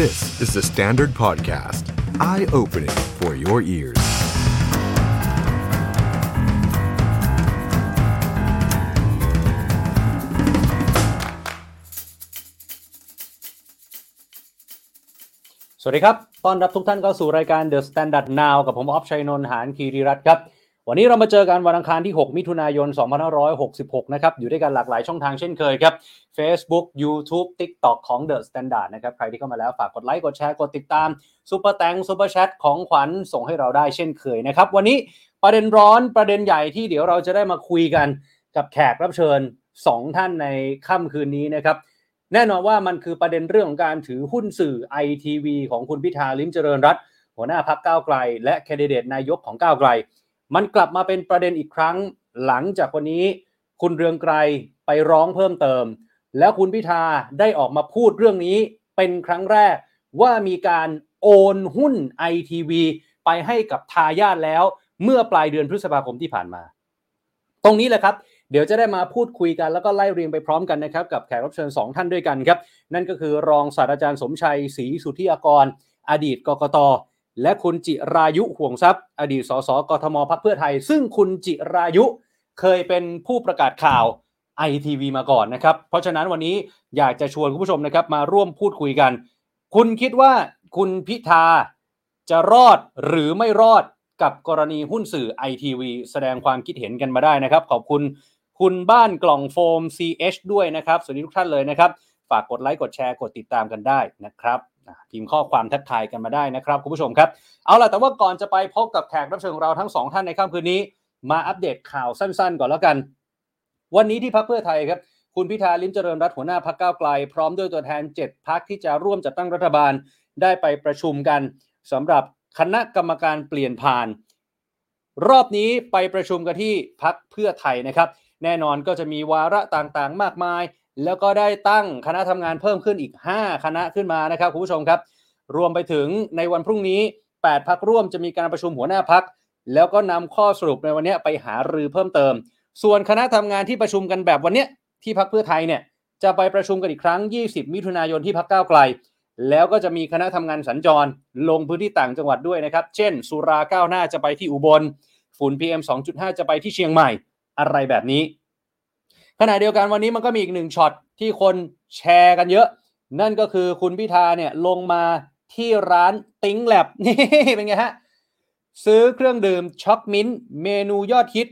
This is the Standard Podcast. Eye-opening for your ears. .สวัสดีครับ ต้อนรับทุกท่านเข้าสู่รายการ The Standard Now กับผมออฟชัยนนท์หานคีรีรัตน์ครับ วันนี้เรามาเจอกันวันอังคารที่ 6 มิถุนายน 2566 นะครับ อยู่ด้วยกันหลากหลายช่องทางเช่นเคยครับ Facebook YouTube TikTok ของ The Standard นะครับ ใครที่เข้ามาแล้วฝากกดไลค์ กดแชร์ กดติดตาม Super Thanks Super Chat ของขวัญส่งให้เราได้เช่นเคยนะครับ วันนี้ประเด็นร้อนประเด็นใหญ่ที่เดี๋ยวเราจะได้มาคุยกันกับแขกรับเชิญ 2 ท่านในค่ำคืนนี้นะครับแน่นอนว่ามันคือประเด็นเรื่องของการถือหุ้นสื่อไอทีวีของคุณพิธาลิ้มเจริญรัตน์หัวหน้าพรรคก้าวไกล และแคนดิเดตนายกของก้าวไกล มันกลับมาเป็นประเด็นอีกครั้ง หลังจากวันนี้ คุณเรืองไกรไปร้องเพิ่มเติม แล้วคุณพิธาได้ออกมาพูดเรื่องนี้เป็นครั้งแรกว่ามีการโอนหุ้นไอทีวีไปให้กับทายาทแล้ว เมื่อปลายเดือนพฤษภาคมที่ผ่านมา ตรงนี้แหละครับ เดี๋ยวจะได้มาพูดคุยกันแล้วก็ไล่เรียงไปพร้อมกันนะครับ กับแขกรับเชิญ 2 ท่านด้วยกันครับ นั่นก็คือรองศาสตราจารย์สมชัยศรีสุทธิยากร อดีตกกต และคุณจิรายุห่วงทรัพย์ อดีตสสกทมพักเพื่อไทย ซึ่งคุณจิรายุเคยเป็นผู้ประกาศข่าวไอทีวีมาก่อนนะครับ เพราะฉะนั้นวันนี้อยากจะชวนคุณผู้ชมนะครับมาร่วมพูดคุยกัน คุณคิดว่าคุณพิธาจะรอดหรือไม่รอดกับกรณีหุ้นสื่อไอทีวีแสดงความคิดเห็นกันมาได้นะครับ ขอบคุณคุณบ้านกล่องโฟม CH ด้วยนะครับ สวัสดีทุกท่านเลยนะครับ ฝากกดไลค์กดแชร์กดติดตามกันได้นะครับพิมพ์ข้อความทักทายกันมาได้นะครับคุณผู้ชมครับ เอาล่ะแต่ว่าก่อนจะไปพบกับแขกรับเชิญของเราทั้งสองท่านในค่ำคืนนี้ มาอัปเดตข่าวสั้นๆ ก่อนแล้วกัน วันนี้ที่พักเพื่อไทยครับคุณพิธาลิมเจริญรัตน์หัวหน้าพักก้าวไกล พร้อมด้วยตัวแทน 7พักที่จะร่วมจัดตั้งรัฐบาลได้ไปประชุมกันสำหรับคณะกรรมการเปลี่ยนผ่าน รอบนี้ไปประชุมกันที่พักเพื่อไทยนะครับ แน่นอนก็จะมีวาระต่างๆ มากมาย แล้วก็ได้ตั้งคณะทำงานเพิ่มขึ้นอีก 5 คณะขึ้นมานะครับคุณผู้ชมครับ รวมไปถึงในวันพรุ่งนี้ 8 พักร่วมจะมีการประชุมหัวหน้าพัก แล้วก็นำข้อสรุปในวันนี้ไปหารือเพิ่มเติม ส่วนคณะทำงานที่ประชุมกันแบบวันนี้ที่พักเพื่อไทยเนี่ยจะไปประชุมกันอีกครั้ง 20 มิถุนายนที่พักก้าวไกล แล้วก็จะมีคณะทำงานสัญจร ลงพื้นที่ต่างจังหวัดด้วยนะครับ เช่น สุราก้าวหน้าจะไปที่อุบล ฝุ่น PM 2.5 จะไปที่เชียงใหม่ อะไรแบบนี้ ขณะเดียวกันวันนี้มันก็มีอีกหนึ่งช็อตที่คนแชร์กันเยอะ นั่นก็คือคุณพิธาเนี่ยลงมาที่ร้าน Think Lab นี่เป็นไงฮะ ซื้อเครื่องดื่มช็อกมินต์เมนูยอดฮิต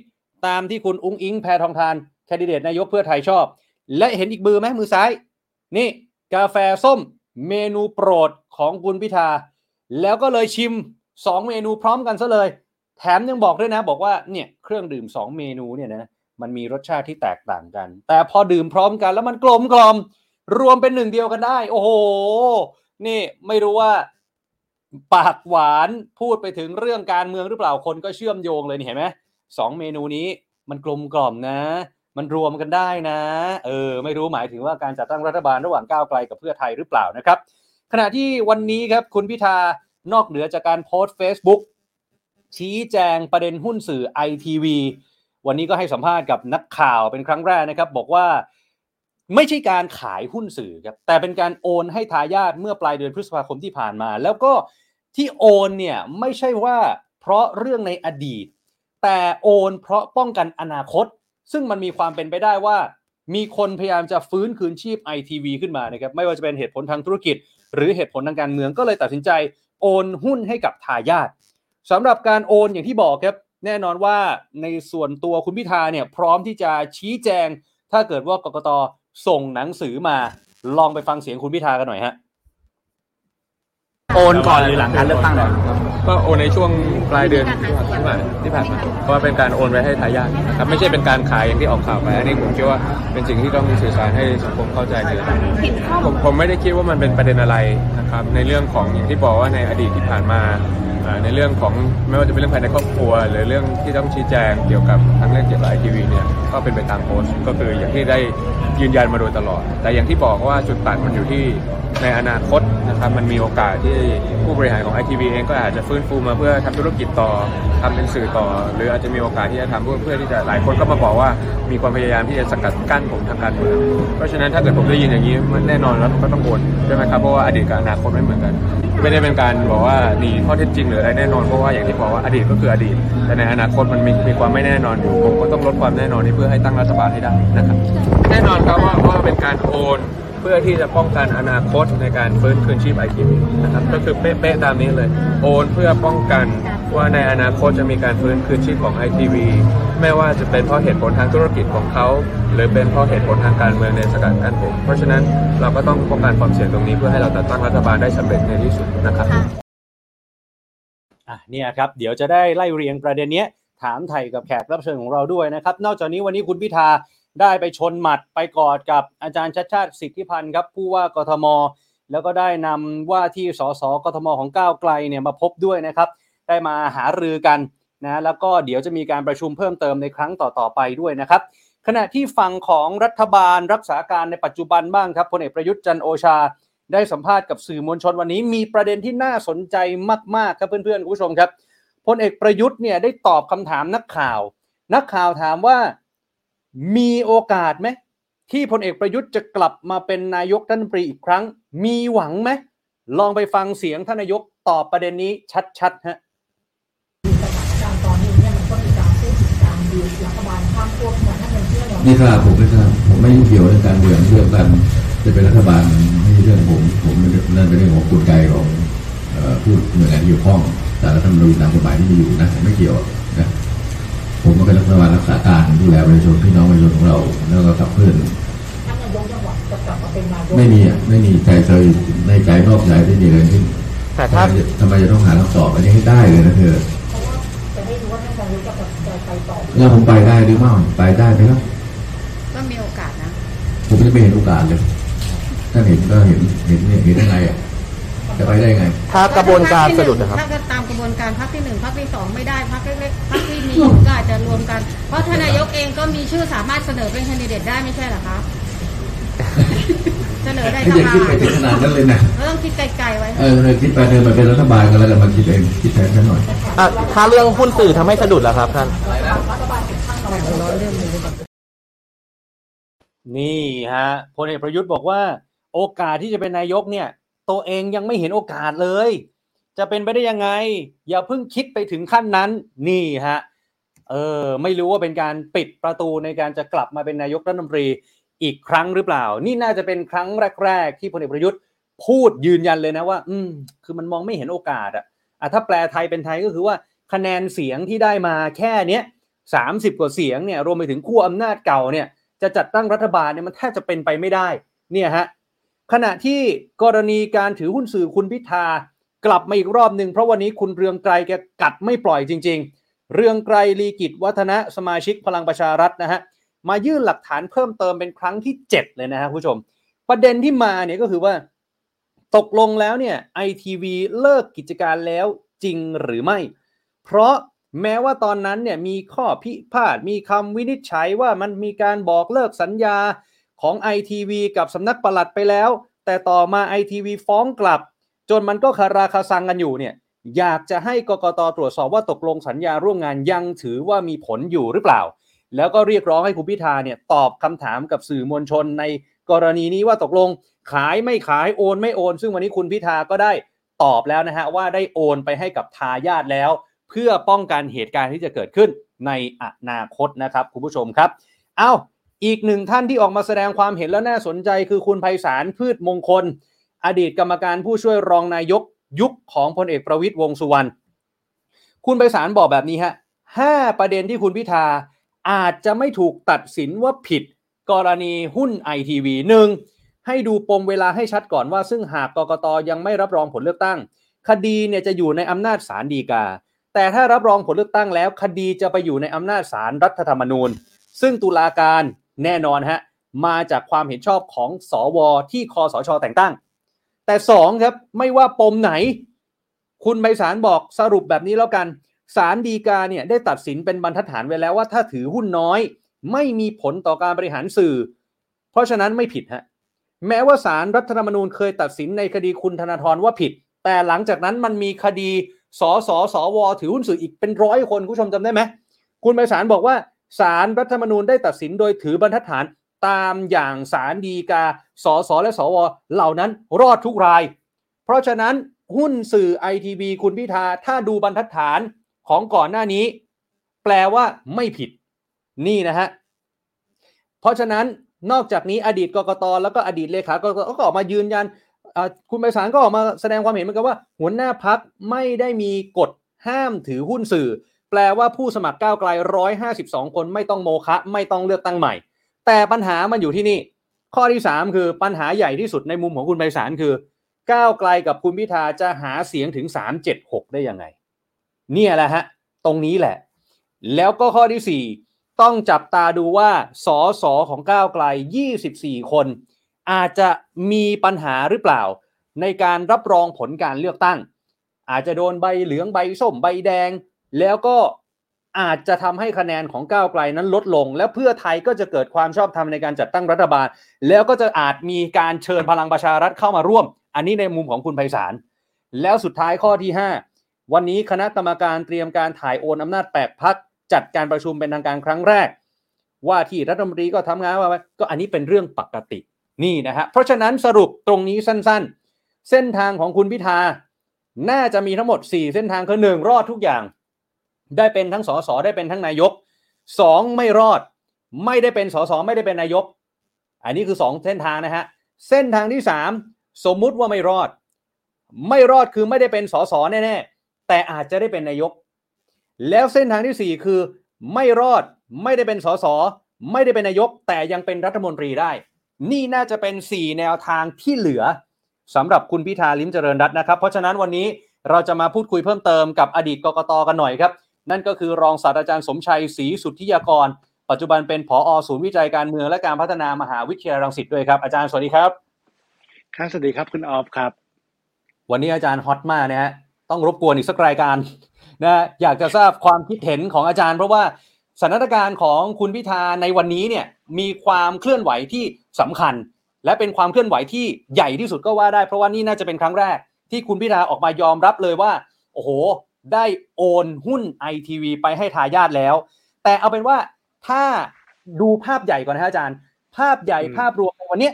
ตามที่คุณอุ้งอิงแพทองธารแคนดิเดตนายกเพื่อไทยชอบ และเห็นอีกมือไหมมือซ้าย นี่ กาแฟส้มเมนูโปรดของคุณพิธา แล้วก็เลยชิม 2 เมนูพร้อมกันซะเลย แถมยังบอกด้วยนะ บอกว่าเนี่ยเครื่องดื่ม 2 เมนูเนี่ยนะ มันมีรสชาติที่แตกต่างกัน แต่พอดื่มพร้อมกันแล้วมันกลมกลมรวมเป็นหนึ่งเดียวกันได้ โอ้โห นี่ไม่รู้ว่าปากหวานพูดไปถึงเรื่องการเมืองหรือเปล่าคนก็เชื่อมโยงเลยนี่เห็นไหมสองเมนูนี้มันกลมกล่อมนะ มันรวมกันได้นะ เออ ไม่รู้หมายถึงว่าการจัดตั้งรัฐบาลระหว่างก้าวไกลกับเพื่อไทยหรือเปล่านะครับ ขณะที่วันนี้ครับคุณพิธานอกเหนือจากการโพสต์ Facebook ชี้แจงประเด็นหุ้นสื่อไอทีวี วันนี้ก็ให้สัมภาษณ์กับนักข่าวเป็นครั้งแรกนะครับ บอกว่าไม่ใช่การขายหุ้นสื่อครับแต่เป็นการโอนให้ทายาทเมื่อปลายเดือนพฤษภาคมที่ผ่านมา แล้วก็ที่โอนเนี่ยไม่ใช่ว่าเพราะเรื่องในอดีต แต่โอนเพราะป้องกันอนาคต ซึ่งมันมีความเป็นไปได้ว่า มีคนพยายามจะฟื้นคืนชีพไอทีวีขึ้นมานะครับไม่ว่าจะเป็นเหตุผลทางธุรกิจ หรือเหตุผลทางการเมืองก็เลยตัดสินใจโอนหุ้นให้กับทายาทสำหรับการโอนอย่างที่บอกครับ แน่นอนว่าในส่วนตัวคุณพิธาเนี่ยพร้อมที่จะชี้แจง ถ้าเกิดว่ากกตส่งหนังสือมา ลองไปฟังเสียงคุณพิธากันหน่อยฮะโอนก่อนหรือหลังการเลือกตั้งเลยก็โอนในช่วงปลายเดือนที่ผ่านที่ผ่านมาเพราะว่าเป็นการโอนไว้ให้ทายาทนะครับไม่ใช่เป็นการขายอย่างที่ออกข่าวไปอันนี้ผมคิดว่าเป็นสิ่งที่ต้องสื่อสารให้สังคมเข้าใจเลยผมผมไม่ได้คิดว่ามันเป็นประเด็นอะไรนะครับในเรื่องของอย่างที่บอกว่าในอดีตที่ผ่านมาอ่า ในเรื่องของไม่ว่าจะเป็นเรื่องภายในครอบครัว หรือเรื่องที่ต้องชี้แจงเกี่ยวกับทั้งเรื่องเกี่ยวกับไอทีวีเนี่ยก็เป็นไปตามโพสต์ก็คืออย่างที่ได้ยืนยันมาโดยตลอด แต่อย่างที่บอกว่าจุดตัดมันอยู่ที่ในอนาคตนะครับมันมีโอกาสที่ผู้บริหารของ ITV เองก็อาจจะฟื้นฟูมาเพื่อทำธุรกิจต่อทำเป็นสื่อต่อ หรืออาจจะมีโอกาสที่จะทำเพื่อเพื่อที่จะหลายคนก็มาบอกว่ามีความพยายามที่จะสกัดกั้นผมทางการเมืองเพราะฉะนั้นถ้าเกิดผมได้ยินอย่างนี้มันแน่นอนแล้วก็ต้องโอนใช่ไหมครับเพราะว่าอดีตกับอนาคตไม่เหมือนกัน ไม่ได้เป็นการบอกว่าหนีข้อเท็จจริงหรืออะไรแน่นอนเพราะว่าอย่างที่บอกว่าอดีตก็คืออดีต แต่ในอนาคตมันมีมีความไม่แน่นอนอยู่ผมก็ต้องลดความแน่นอนนี้เพื่อให้ตั้งรัฐบาลให้ได้นะครับแน่นอนครับว่าว่าเป็นการโอนเพื่อที่จะป้องกันอนาคตในการฟื้นคืนชีพไอทีนะครับก็คือเป๊ะๆตามนี้เลย โอนเพื่อป้องกันว่าในอนาคตจะมีการฟื้นคืนชีพของไอทีวีไม่ว่าจะเป็นเพราะเหตุผลทางธุรกิจของเขา หรือเป็นเพราะเหตุผลทางการเมืองในสกัดกั้นผมเพราะฉะนั้นเราก็ต้องป้องกันความเสี่ยงตรงนี้เพื่อให้เราจัดตั้งรัฐบาลได้สำเร็จในที่สุดนะครับ อะเนี่ยครับเดี๋ยวจะได้ไล่เรียงประเด็นเนี้ยถามไทยกับแขกรับเชิญของเราด้วยนะครับ นอกจากนี้วันนี้คุณพิธาได้ไปชนหมัดไปกอดกับอาจารย์ชัดชาติสิทธิพันธ์ครับผู้ว่ากทม แล้วก็ได้นำว่าที่สสกทมของก้าวไกลเนี่ยมาพบด้วยนะครับ ได้มาหารือกันนะแล้วก็เดี๋ยวจะมีการประชุมเพิ่มเติมในครั้งต่อๆไปด้วยนะครับขณะที่ฝั่งของรัฐบาลรักษาการในปัจจุบันบ้างครับพลเอกประยุทธ์จันโอชา ได้สัมภาษณ์กับสื่อมวลชนวันนี้มีประเด็นที่น่าสนใจมากๆครับเพื่อนๆคุณผู้ชมครับพลเอกประยุทธ์เนี่ยได้ตอบคำถามนักข่าว นักข่าวถามว่ามีโอกาสไหมที่พลเอกประยุทธ์จะกลับมาเป็นนายกรัฐมนตรีอีกครั้ง มีหวังไหมลองไปฟังเสียงท่านนายกตอบประเด็นนี้ชัดๆฮะการตอนนี้เนี่ยมันก็มีการพูดถึงการดีลรัฐบาลข้ามขั้วมาถ้าเป็นเชื่อเราไม่ทราบผมไม่ทราบผมไม่ยุ่งเกี่ยวเรื่องการเมืองเรื่องการจะเป็นรัฐบาล รื่องผมผมนั่นเป็นเรื่องของกลไกของเอ่อผู้หน่วยงานที่เกี่ยวข้องแต่รัฐธรรมนูญตามกฎหมายที่มีอยู่นะผมไม่เกี่ยวนะผมก็เป็นรัฐบาลรักษาการดูแลประชาชนพี่น้องประชาชนของเราแล้วก็ขับเคลื่อนท่านนายกจะหวังจะกลับมาเป็นนายกไม่มีอะไม่มีใจเคยในใจนอกใจไม่มีอะไรที่แต่ถ้าทำไมจะต้องหาคำตอบอันนี้ให้ได้เลยนะเธอเพราะว่าจะได้รู้ว่าท่านนายกจะตัดสินใจไปต่อแล้วผมไปได้หรือไม่ไปได้ไหมล่ะก็มีโอกาสนะ ผมจะไม่เห็นโอกาสเลย ถ้าเห็นก็เห็นเห็นเนี่ยเห็นยังไงอะจะไปได้ไง ถ้ากระบวนการสะดุดนะครับ ถ้าก็ตามกระบวนการพักที่หนึ่งพักที่สองไม่ได้พักเล็กๆพักที่มีก็อาจจะรวมกัน เพราะทานนายกเองก็มีชื่อสามารถเสนอเป็นแคนดิเดตได้ไม่ใช่เหรอคะเสนอได้ไม่สอยากภาคิดไปถึงขนาดนั้นเลยนะเราต้องคิดไกลๆไว้ เออเลยคิดไปเดินมาเป็นรัฐบาลกันแล้วกันมาคิดเองคิดแทนฉันหน่อยอะถ้าเรื่องหุ้นสื่อทำให้สะดุดแล้วครับท่านนี่ฮะพลเอกประยุทธ์บอกว่า โอกาสที่จะเป็นนายกเนี่ย ตัวเองยังไม่เห็นโอกาสเลย จะเป็นไปได้ยังไง อย่าเพิ่งคิดไปถึงขั้นนั้น นี่ฮะเออไม่รู้ว่าเป็นการปิดประตูในการจะกลับมาเป็นนายกรัฐมนตรีอีกครั้งหรือเปล่า นี่น่าจะเป็นครั้งแรก ๆ ที่พลเอกประยุทธ์พูดยืนยันเลยนะว่า อืม คือมันมองไม่เห็นโอกาสอะอะถ้าแปลไทยเป็นไทยก็คือว่าคะแนนเสียงที่ได้มาแค่เนี้ยสามสิบกว่าเสียงเนี่ยรวมไปถึงขั้วอำนาจเก่าเนี่ย จะจัดตั้งรัฐบาลเนี่ยมันแทบจะเป็นไปไม่ได้ เนี่ยฮะ ขณะที่กรณีการถือหุ้นสื่อคุณพิธากลับมาอีกรอบหนึ่งเพราะวันนี้คุณเรืองไกรแกกัดไม่ปล่อยจริง ๆ เรืองไกรลีกิจวัฒนะสมาชิกพลังประชารัฐนะฮะมายื่นหลักฐานเพิ่มเติมเป็นครั้งที่ 7 เลยนะฮะคุณผู้ชม ประเด็นที่มาเนี่ยก็คือว่า ตกลงแล้วเนี่ยไอทีวีเลิกกิจการแล้วจริงหรือไม่ เพราะแม้ว่าตอนนั้นเนี่ยมีข้อพิพาทมีคำวินิจฉัยว่ามันมีการบอกเลิกสัญญา ของ ITV กับสำนักปลัดไปแล้ว แต่ต่อมา ITV ฟ้องกลับ จนมันก็คาราคาซังกันอยู่เนี่ยอยากจะให้กกตตรวจสอบว่าตกลงสัญญาร่วมงานยังถือว่ามีผลอยู่หรือเปล่า แล้วก็เรียกร้องให้คุณพิธาเนี่ยตอบคำถามกับสื่อมวลชนในกรณีนี้ว่าตกลงขายไม่ขายโอนไม่โอน ซึ่งวันนี้คุณพิธาก็ได้ตอบแล้วนะฮะว่าได้โอนไปให้กับทายาทแล้ว เพื่อป้องกันเหตุการณ์ที่จะเกิดขึ้นในอนาคตนะครับคุณผู้ชมครับ เอ้า อีกหนึ่งท่านที่ออกมาแสดงความเห็นแล้วน่าสนใจคือคุณไพศาลพืชมงคล อดีตกรรมการผู้ช่วยรองนายกยุคของพลเอกประวิตยวงสุวรรณคุณไพศาลบอกแบบนี้ฮะห้าประเด็นที่คุณพิธาอาจจะไม่ถูกตัดสินว่าผิด กรณีหุ้นไอทีวีหนึ่งให้ดูปมเวลาให้ชัดก่อนว่า ซึ่งหากกกตยังไม่รับรองผลเลือกตั้ง คดีเนี่ยจะอยู่ในอำนาจศาลฎีกา แต่ถ้ารับรองผลเลือกตั้งแล้ว คดีจะไปอยู่ในอำนาจศาลรรัฐธรรมนูญ ซึ่งตุลาการ แน่นอนฮะมาจากความเห็นชอบของสอวอที่คอสช แต่งตั้ง แต่สองครับไม่ว่าปมไหน คุณไพศาลบอกสรุปแบบนี้แล้วกันศาลฎีกาเนี่ยได้ตัดสินเป็นบรรทัดฐานไว้แล้วว่าถ้าถือหุ้นน้อย ไม่มีผลต่อการบริหารสื่อ เพราะฉะนั้นไม่ผิดฮะแม้ว่าสารรัฐธรรมนูญเคยตัดสินในคดีคุณธนาธรว่าผิด แต่หลังจากนั้นมันมีคดีสสสวถือหุ้นสื่ออีกเป็นร้อยคนคุณผู้ชมจำได้ไหมคุณไพศาลบอกว่า สารรัฐธรรมนูญได้ตัดสินโดยถือบรรทัดฐานตามอย่างสารดีกา สสและสวเหล่านั้นรอดทุกราย เพราะฉะนั้นหุ้นสื่อไอทีวีคุณพิธาถ้าดูบรรทัดฐานของก่อนหน้านี้ แปลว่าไม่ผิดนี่นะฮะ เพราะฉะนั้นนอกจากนี้อดีตกกตแล้วก็อดีตเลขากกตก็ออกมายืนยันคุณไพศาลก็ออกมาแสดงความเห็นเหมือนกันว่า หัวหน้าพักไม่ได้มีกฎห้ามถือหุ้นสื่อ แปลว่าผู้สมัครก้าวไกล 152 คนไม่ต้องโมคะไม่ต้องเลือกตั้งใหม่ แต่ปัญหามันอยู่ที่นี่ ข้อที่ 3 คือปัญหาใหญ่ที่สุดในมุมของคุณไพศาลคือ ก้าวไกลกับคุณพิธาจะหาเสียงถึง 376 ได้ยังไง เนี่ยแหละฮะ ตรงนี้แหละ แล้วก็ข้อที่ 4 ต้องจับตาดูว่าสอสอของก้าวไกล 24 คน อาจจะมีปัญหาหรือเปล่า ในการรับรองผลการเลือกตั้ง อาจจะโดนใบเหลืองใบส้มใบแดง แล้วก็อาจจะทำให้คะแนนของก้าวไกลนั้นลดลง และเพื่อไทยก็จะเกิดความชอบธรรมในการจัดตั้งรัฐบาล แล้วก็จะอาจมีการเชิญพลังประชารัฐเข้ามาร่วม อันนี้ในมุมของคุณไพศาลแล้วสุดท้ายข้อที่ 5 วันนี้คณะกรรมการเตรียมการถ่ายโอนอำนาจแปดพักจัดการประชุมเป็นทางการครั้งแรก ว่าที่รัฐมนตรีก็ทำงานว่าไก็อันนี้เป็นเรื่องปกตินี่นะฮะเพราะฉะนั้นสรุปตรงนี้สั้นๆ เส้นทางของคุณพิธาน่าจะมีทั้งหมด 4 เส้นทางคือหนึ่งรอดทุกอย่าง ได้เป็นทั้งสสได้เป็นทั้งนายกสองไม่รอด ไม่ได้เป็นสสไม่ได้เป็นนายก อันนี้คือสองเส้นทางนะฮะเส้นทางที่สามสมมุติว่าไม่รอด ไม่รอดคือไม่ได้เป็นสสแน่ๆแต่อาจจะได้เป็นนายก แล้วเส้นทางที่สี่คือ ไม่รอดไม่ได้เป็นสสไม่ได้เป็นนายก แต่ยังเป็นรัฐมนตรีได้ นี่น่าจะเป็น 4 แนวทางที่เหลือสำหรับคุณพิธาลิมเจริญรัตน์นะครับ เพราะฉะนั้นวันนี้เราจะมาพูดคุยเพิ่มเติมกับอดีตกกตกันหน่อยครับ นั่นก็คือรองศาสตราจารย์สมชัยศรีสุทธิยากร ปัจจุบันเป็นผอศูนย์วิจัยการเมืองและการพัฒนามหาวิทยาลัยรังสิตด้วยครับอาจารย์สวัสดีครับครับสวัสดีครับคุณออฟครับ วันนี้อาจารย์ฮอตมากนะฮะต้องรบกวนอีกสักรายการนะอยากจะทราบความคิดเห็นของอาจารย์ เพราะว่าสถานการณ์ของคุณพิธาในวันนี้เนี่ยมีความเคลื่อนไหวที่สำคัญ และเป็นความเคลื่อนไหวที่ใหญ่ที่สุดก็ว่าได้ เพราะว่านี่น่าจะเป็นครั้งแรกที่คุณพิธาออกมายอมรับเลยว่า โอ้โห ได้โอนหุ้นไอทีวีไปให้ทายาทแล้ว แต่เอาเป็นว่าถ้าดูภาพใหญ่ก่อนนะฮะอาจารย์ ภาพใหญ่อืมภาพรวมในวันเนี้ย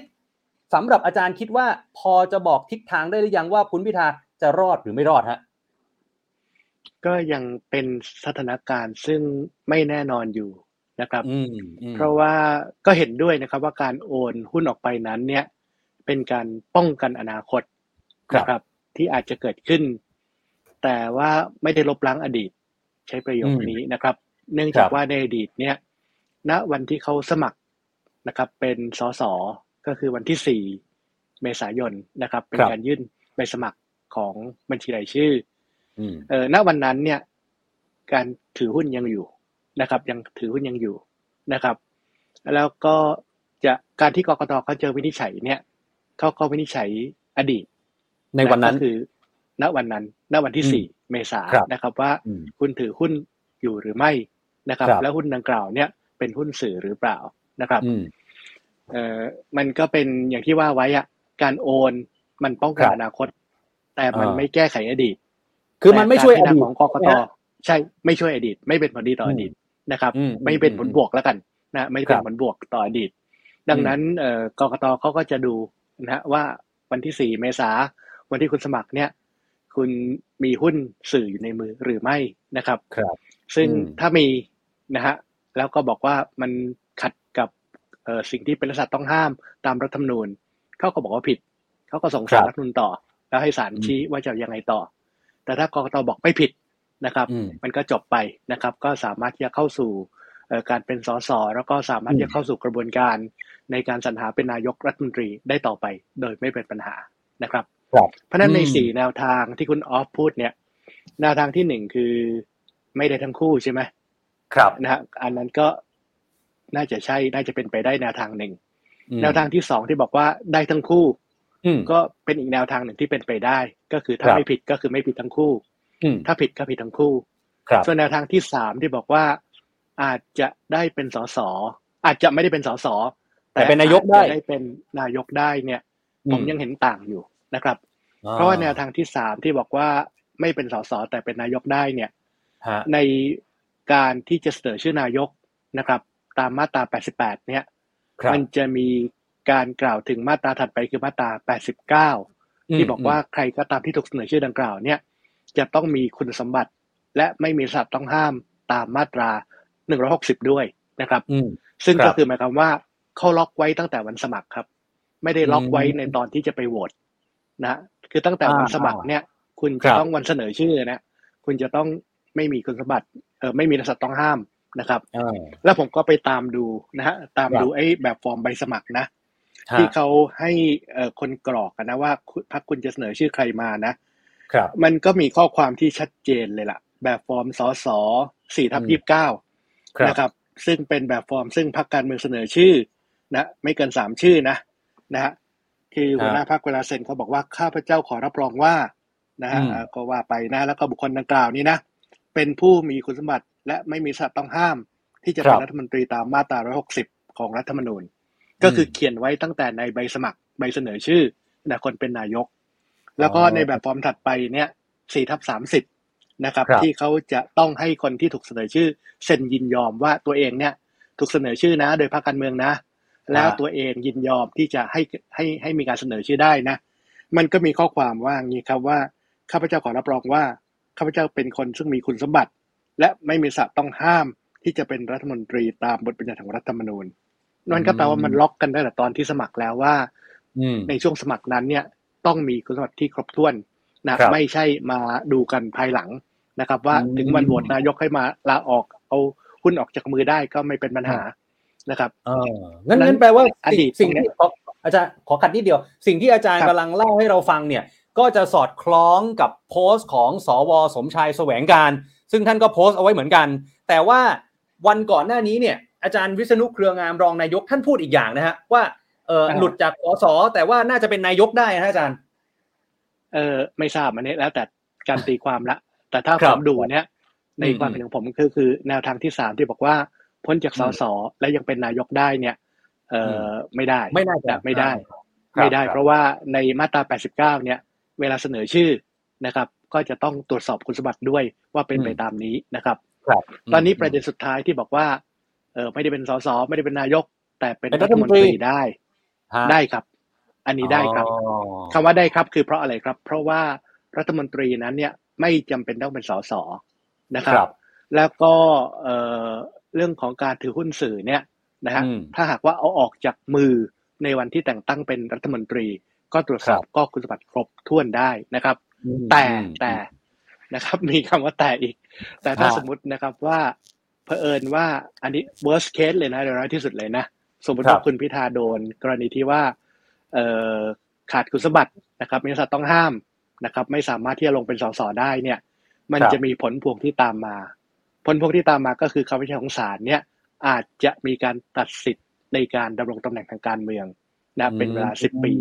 สำหรับอาจารย์คิดว่าพอจะบอกทิศทางได้หรือยังว่าคุณพิธาจะรอดหรือไม่รอดฮะก็ยังเป็นสถานการณ์ซึ่งไม่แน่นอนอยู่นะครับอืมอืมเพราะว่าก็เห็นด้วยนะครับว่าการโอนหุ้นออกไปนั้นเนี่ย เป็นการป้องกันอนาคตนะครับ ที่อาจจะเกิดขึ้น แต่ว่าไม่ได้ลบล้างอดีต ใช้ประโยคนี้นะครับ เนื่องจากว่าในอดีตเนี่ย ณวันที่เขาสมัครนะครับ เป็นสสก็คือวันที่สี่เมษายนนะครับ เป็นการยื่นใบสมัครของบัญชีรายชื่ออืมเออณวันนั้นเนี่ย การถือหุ้นยังอยู่นะครับ ยังถือหุ้นยังอยู่นะครับ แล้วก็จะการที่กกตเขาเจอวินิจฉัยเนี่ยเขาก็วินิจฉัยอดีต ในวันนั้นก็คือ ณวันนั้น ณวันที่อืมสี่เมษาครับนะครับว่าอืมคุณถือหุ้นอยู่หรือไม่นะครับครับ แล้วหุ้นดังกล่าวเนี่ยเป็นหุ้นสื่อหรือเปล่านะครับอืมเอ่อมันก็เป็นอย่างที่ว่าไว้อะการโอนมันป้องกันครับอนาคต แต่มันอ่าไม่แก้ไขอดีต คือมันไม่ช่วยอแต่การพิดีจารตณาของกกตใช่ไม่ช่วยอดีต ไม่เป็นผลดีต่ออมดีตนะครับอืมไม่เป็นอืมผลบวกแล้วกันนะไม่เป็คนรับผลบวกต่ออดีต ดังนั้นเอ่อกกตเขาก็จะดูนะฮะว่าวันที่สี่เมษาวันที่คุณสมัครเนี่ย คุณมีหุ้นสื่ออยู่ในมือหรือไม่นะครับครับ ซึ่งอืมถ้ามีนะฮะแล้วก็บอกว่ามันขัดกับเอ่อสิ่งที่เป็นรัฐต้องห้ามตามรัฐธรรมนูญเขาก็บอกว่าผิดเขาก็ส่งสารครับรัฐธรรมนูญต่อ แล้วให้ศาลอืมชี้ว่าจะยังไงต่อ แต่ถ้ากกตบอกไม่ผิดนะครับอืมมันก็จบไปนะครับ ก็สามารถที่จะเข้าสู่เอ่อการเป็นสสแล้วก็สามารถอืมที่จะเข้าสู่กระบวนการในการสรรหาเป็นนายกรัฐมนตรีได้ต่อไป โดยไม่เป็นปัญหานะครับครับ เพราะฉะนั้นในอืมสี่แนวทางที่คุณออฟพูดเนี่ย แนวทางที่หนึ่งคือไม่ได้ทั้งคู่ใช่ไหมครับนะฮะอันนั้นก็น่าจะใช่น่าจะเป็นไปได้แนวทางหนึ่งอืมแนวทางที่สองที่บอกว่าได้ทั้งคู่อืมก็เป็นอีกแนวทางหนึ่งที่เป็นไปได้ ก็คือถ้าครับไม่ผิดก็คือไม่ผิดทั้งคู่อืมถ้าผิดก็ผิดทั้งคู่ครับส่วนแนวทางที่สามที่บอกว่าอาจจะได้เป็นสสอาจจะไม่ได้เป็นสสแต่เป็นนายกได้อาจจะได้เป็นนายกได้เนี่ยอืมผมยังเห็นต่างอยู่ นะครับ เพราะว่าแนวทางที่สามที่บอกว่าไม่เป็นสสแต่เป็นนายกได้เนี่ยฮะในการที่จะเสนอชื่อนายกนะครับ ตามมาตรา 88 เนี่ยครับมันจะมีการกล่าวถึงมาตราถัดไปคือมาตรา 89 ที่บอกว่าใครก็ตามที่ถูกเสนอชื่อดังกล่าวเนี่ย จะต้องมีคุณสมบัติ และไม่มีสัตว์ต้องห้ามตามมาตรา 160 ด้วยนะครับอืมซึ่งครัก็บคือหมายความว่าเขาล็อกไว้ตั้งแต่วันสมัครครับ ไม่ได้ล็อกไว้อืมในตอนที่จะไปโหวต นะคือตั้งแต่วันอ่าสมัครเนี่ย คุณครัจะบต้องวันเสนอชื่อนะคุณจะต้องไม่มีคุณสมบัติเออไม่มีสัตว์ต้องห้ามนะครับอ่าแล้วผมก็ไปตามดูนะฮะตามครับดูไอ้แบบฟอร์มใบสมัครนะฮะที่เขาให้เอ่อคนกรอกกันนะว่าคุณพรรคคุณจะเสนอชื่อใครมานะครับ มันก็มีข้อความที่ชัดเจนเลยล่ะ แบบฟอร์มสสสี่ทับอืมยี่สิบเก้าครับนะครับ ซึ่งเป็นแบบฟอร์มซึ่งพรรคการเมืองเสนอชื่อ นะ ไม่เกินสามชื่อนะนะฮะ คือหัวหน้าพรรคเวลาเซ็นเขาบอกว่าข้าพเจ้าขอรับรองว่านะฮะอืมเอ่อก็ว่าไปนะ แล้วก็บุคคลดังกล่าวนี้นะ เป็นผู้มีคุณสมบัติและไม่มีสัตว์ต้องห้าม ที่จะเป็นรัฐมนตรีตามมาตรา 160 ของรัฐธรรมนูญ ก็คือเขียนไว้ตั้งแต่ในใบสมัครใบเสนอชื่อนะคนเป็นนายก แล้วก็อ๋อในแบบฟอร์มถัดไปเนี่ย4ทับ30 นะครับครับ ที่เขาจะต้องให้คนที่ถูกเสนอชื่อเซ็นยินยอมว่าตัวเองเนี่ย ถูกเสนอชื่อนะ โดยพรรคการเมืองนะ แล้วตัวเองยินยอมที่จะให้ให้ให้มีการเสนอชื่อได้นะ มันก็มีข้อความว่าอย่างนี้ครับว่าข้าพเจ้าขอรับรองว่าข้าพเจ้าเป็นคนซึ่งมีคุณสมบัติ และไม่มีสัตว์ต้องห้ามที่จะเป็นรัฐมนตรีตามบทบัญญัติของรัฐธรรมนูญนั่นก็แปลว่ามันล็อกกันได้แต่ตอนที่สมัครแล้วว่าอืมในช่วงสมัครนั้นเนี่ย ต้องมีคุณสมบัติที่ครบถ้วนนะครับไม่ใช่มาดูกันภายหลังนะครับ ว่าอืมถึงวันโหวตนายกให้มาลาออกเอาหุ้นออกจากมือได้ก็ไม่เป็นปัญหา นะครับเอองั้นนั้นงั้นแปลว่าอดีตสิ่งตรงเนี้ที่ยขออาจารย์ขอขัดนิดเดียว สิ่งที่อาจารย์ครับกำลังเล่าให้เราฟังเนี่ย ก็จะสอดคล้องกับโพสต์ของสวสมชายแสวงการ ซึ่งท่านก็โพสต์เอาไว้เหมือนกัน แต่ว่าวันก่อนหน้านี้เนี่ย อาจารย์วิษณุเครืองามรองนายกท่านพูดอีกอย่างนะฮะว่าเอออ่าหลุดจากสสแต่ว่าน่าจะเป็นนายกได้นะอาจารย์ เออไม่ทราบอันนี้แล้วแต่การตีความละ แต่ถ้าครัผบมดูเนี่ยในอืมความเห็นของผมคือคือแนวทางที่สามที่บอกว่า พ้นจากสอืมสและยังเป็นนายกได้เนี่ย เออไม่ได้ไม่น่าจะไม่ได้ครับไม่ได้ครับเพราะว่าในมาตรา 89 เนี่ย เวลาเสนอชื่อนะครับ ก็จะต้องตรวจสอบคุณสมบัติด้วยว่าเป็นไปตามนี้นะครับครับตอนนี้ประเด็นสุดท้ายที่บอกว่าเออไม่ได้เป็นสสไม่ได้เป็นนายก แต่เป็นเป็นรัรัฐฐมมนนตตรีรีได้ฮะได้ครับ อันนี้ได้ครับอ๋อคำว่าได้ครับคือเพราะอะไรครับ เพราะว่ารัฐมนตรีนั้นเนี่ยไม่จำเป็นต้องเป็นสสนะคครัรับบแล้วก็เอ่อ เรื่องของการถือหุ้นสื่อเนี่ยนะฮะอืมถ้าหากว่าเอาออกจากมือในวันที่แต่งตั้งเป็นรัฐมนตรี ก็ตรวจสอบครับก็คุณสมบัติครบถ้วนได้นะครับอืมแต่อืมแต่นะครับ มีคำว่าแต่อีก แต่ถ้าฮะสมมตินะครับว่าเผอิญว่าอันนี้ worst case เลยนะเดี๋ยวร้ายที่สุดเลยนะ สมมติครัว่าบคุณพิธาโดน กรณีที่ว่าเอ่อขาดคุณสมบัตินะครับมีสัตว์ต้องห้ามนะครับ ไม่สามารถที่จะลงเป็นสสได้เนี่ย มันครับจะมีผลพวงที่ตามมา ผลพวงที่ตามมาก็คือคำวินิจฉัยของศาลเนี่ยอาจจะมีการตัดสิทธิ์ในการดำรงตำแหน่งทางการเมืองนะเป็นเวลาสิบปี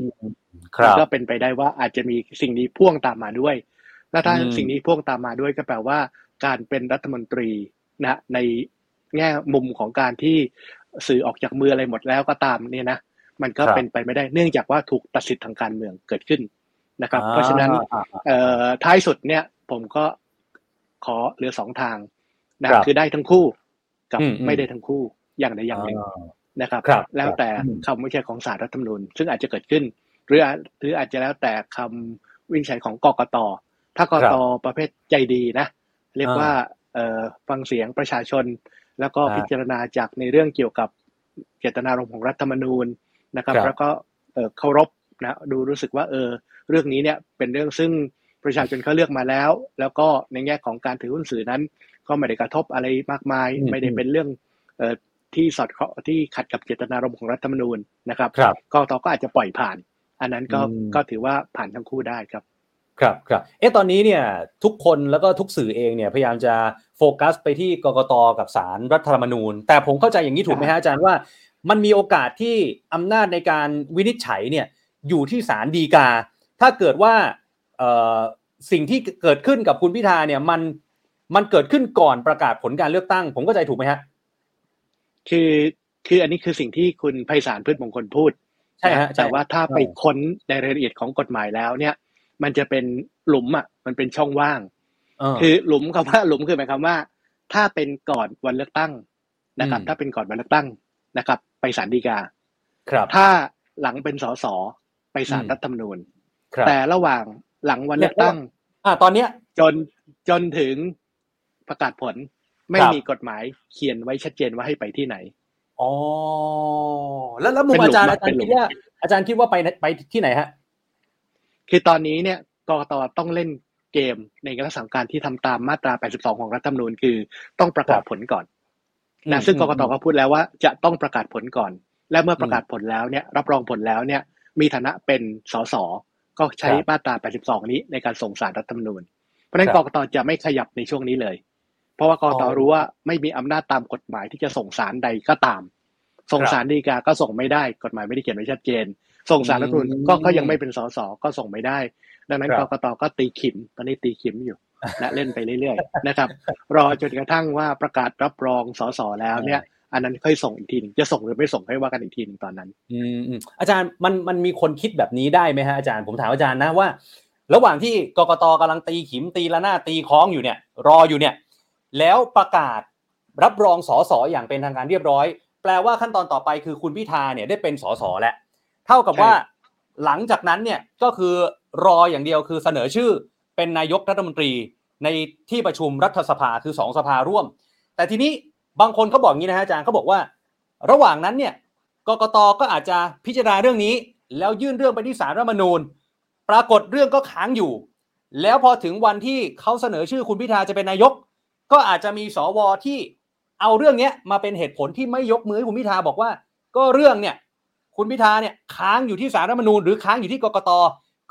ครับก็เป็นไปได้ว่าอาจจะมีสิ่งนี้พ่วงตามมาด้วยและถ้าอืมสิ่งนี้พ่วงตามมาด้วยก็แปลว่า การเป็นรัฐมนตรีนะในแง่มุมของการที่สื่อออกจากมืออะไรหมดแล้วก็ตามเนี่ยนะมันก็ครับเป็นไปไม่ได้เนื่องจากว่าถูกตัดสิทธิ์ทางการเมืองเกิดขึ้นนะครับอ่เพราะฉะนั้นอ่าเอ่อท้ายสุดเนี่ย ผมก็ขอเหลือสองทาง นะครับคือได้ทั้งคู่กับอืมอืมไม่ได้ทั้งคู่อย่างใดอย่างหนึ่งอ่านะครับครับ แล้วแต่อืมคำวินิจฉัยของศาลรัฐธรรมนูญซึ่งอาจจะเกิดขึ้น หรืออาจหรืออาจจะแล้วแต่คำวินิจฉัยของกกตถ้ากกตประเภทใจดีนะ เรียกว่าเอ่อฟังเสียงประชาชน แล้วก็อ่าพิจารณาจากในเรื่องเกี่ยวกับเจตนารมณ์ของรัฐธรรมนูญนะครับครับแล้วก็เอ่อเคารพนะดูรู้สึกว่าเออเรื่องนี้เนี่ยเป็นเรื่องซึ่งประชาชนเขาเลือกมาแล้ว แล้วก็ในแง่ของการถือหุ้นสื่อนั้น ก็ไม่ได้กระทบอะไรมากมายอืมไม่ได้เป็นเรื่องเอ่อที่สอดเคราะห์ที่ขัดกับเจตนารมณ์ของรัฐธรรมนูญนะครับครับกกตก็อาจจะปล่อยผ่าน อันนั้นก็อืมก็ถือว่าผ่านทั้งคู่ได้ครับ ครับครับเอ๊ะตอนนี้เนี่ยทุกคนแล้วก็ทุกสื่อเองเนี่ยพยายามจะโฟกัสไปที่กกตกับสารรัฐธรรมนูญ แต่ผมเข้าใจอย่างนี้ถูกไหมฮะอาจารย์ว่า มันมีโอกาสที่อำนาจในการวินิจฉัยเนี่ยอยู่ที่ศาลฎีกา ถ้าเกิดว่าเอ่อสิ่งที่เกิดขึ้นกับคุณพิธาเนี่ยมัน มันเกิดขึ้นก่อนประกาศผลการเลือกตั้ง ผมเข้าใจถูกไหมฮะ คือคืออันนี้คือสิ่งที่คุณไพศาลพืชมงคลพูดใช่ฮะนใช่แต่ว่าถ้าไปค้นในรายละเอียดของกฎหมายแล้วเนี่ย มันจะเป็นหลุมอะ มันเป็นช่องว่างเออคือหลุมคำว่าหลุมคือหมายความว่า ถ้าเป็นก่อนวันเลือกตั้งนะครับอืมถ้าเป็นก่อนวันเลือกตั้งนะครับ ไปศาลฎีกา ครับ ถ้าหลังเป็นสสไปศาลอืมรัฐธรรมนูญครับแต่ระหว่างหลังวันเลือกตั้ง อ่า ตอนเนี้ยจนจนถึง ประกาศผล ไม่ครับมีกฎหมายเขียนไว้ชัดเจนว่าให้ไปที่ไหนอ๋อแล้วแล้วมุมเป็นหลุอามจารย์อะอาจารเป็นย์หลุคิมดว่าอาจารย์คิดว่าไปไหนไปที่ไหนฮะ คือตอนนี้เนี่ยกกตต้องเล่นเกมในลักษณะของการที่ทำตามมาตรา 82 ของรัฐธรรมนูญคือต้องประกาศผลก่อนอืมนะซึ่งอืกมกตก็พูดแล้วว่าจะต้องประกาศผลก่อน และเมื่อประกาศผลแล้วเนี่ย รับรองผลแล้วเนี่ย มีฐานะเป็นสสก็ใช้ครับมาตรา 82 นี้ในการส่งสารรัฐธรรมนูญ เพราะฉะนั้นคกรับกตจะไม่ขยับในช่วงนี้เลย เพราะว่ากกตอ๋อรู้ว่าไม่มีอำนาจตามกฎหมายที่จะส่งสารใดก็ตาม ส่งครับสารดีกาก็ส่งไม่ได้ กฎหมายไม่ได้เขียนไว้ชัดเจน ส่งสารรัฐธรรมนูญก็ก็ยังไม่เป็นสสก็ส่งไม่ได้ ดังนั้นคกรับกตก็ตีขิมตอนนี้ตีขิมอยู่นะเล่นไปเรื่อยๆนะครับ รอจนกระทั่งว่าประกาศรับรองสสแล้วเนี่ย อันนั้นค่อยส่งอีกทีหนึงจะส่งหรือไม่ส่งให้ว่ากันอีกทีหนึงตอนนั้นอืมอืมอาจารย์มันมันมีคนคิดแบบนี้ได้ไหมฮะอาจารย์ผมถามอาจารย์นะว่า ระหว่างที่กกตกำลังตีขิมตีละหน้าดตีคล้องอยู่เนี่ย รออยู่เนี่ย แล้วประกาศรับรองสสอย่างเป็นทางการเรียบร้อย แปลว่าขั้นตอนต่อไปคือคุณพิธาเนี่ยได้เป็นสสแล้วเท่ากับว่าใช่หลังจากนั้นเนี่ยก็คือรออย่างเดียวคือเสนอชื่อเป็นนายกรัฐมนตรีในที่ประชุมรัฐสภาคือสองสภาร่วม แต่ทีนี้บางคนเขาบอกอย่างนี้นะฮะอาจารย์เขาบอกว่า ระหว่างนั้นเนี่ยกกตก็อาจจะพิจารณาเรื่องนี้ แล้วยื่นเรื่องไปที่ศาลรัฐธรรมนูญ ปรากฏเรื่องก็ค้างอยู่ แล้วพอถึงวันที่เขาเสนอชื่อคุณพิธาจะเป็นนายก ก็อาจจะมีสวที่เอาเรื่องเนี้ยมาเป็นเหตุผลที่ไม่ยกมือให้คุณพิธาบอกว่า ก็เรื่องเนี่ยคุณพิธาเนี่ยค้างอยู่ที่ศาลรัฐมนูญหรือค้างอยู่ที่กกต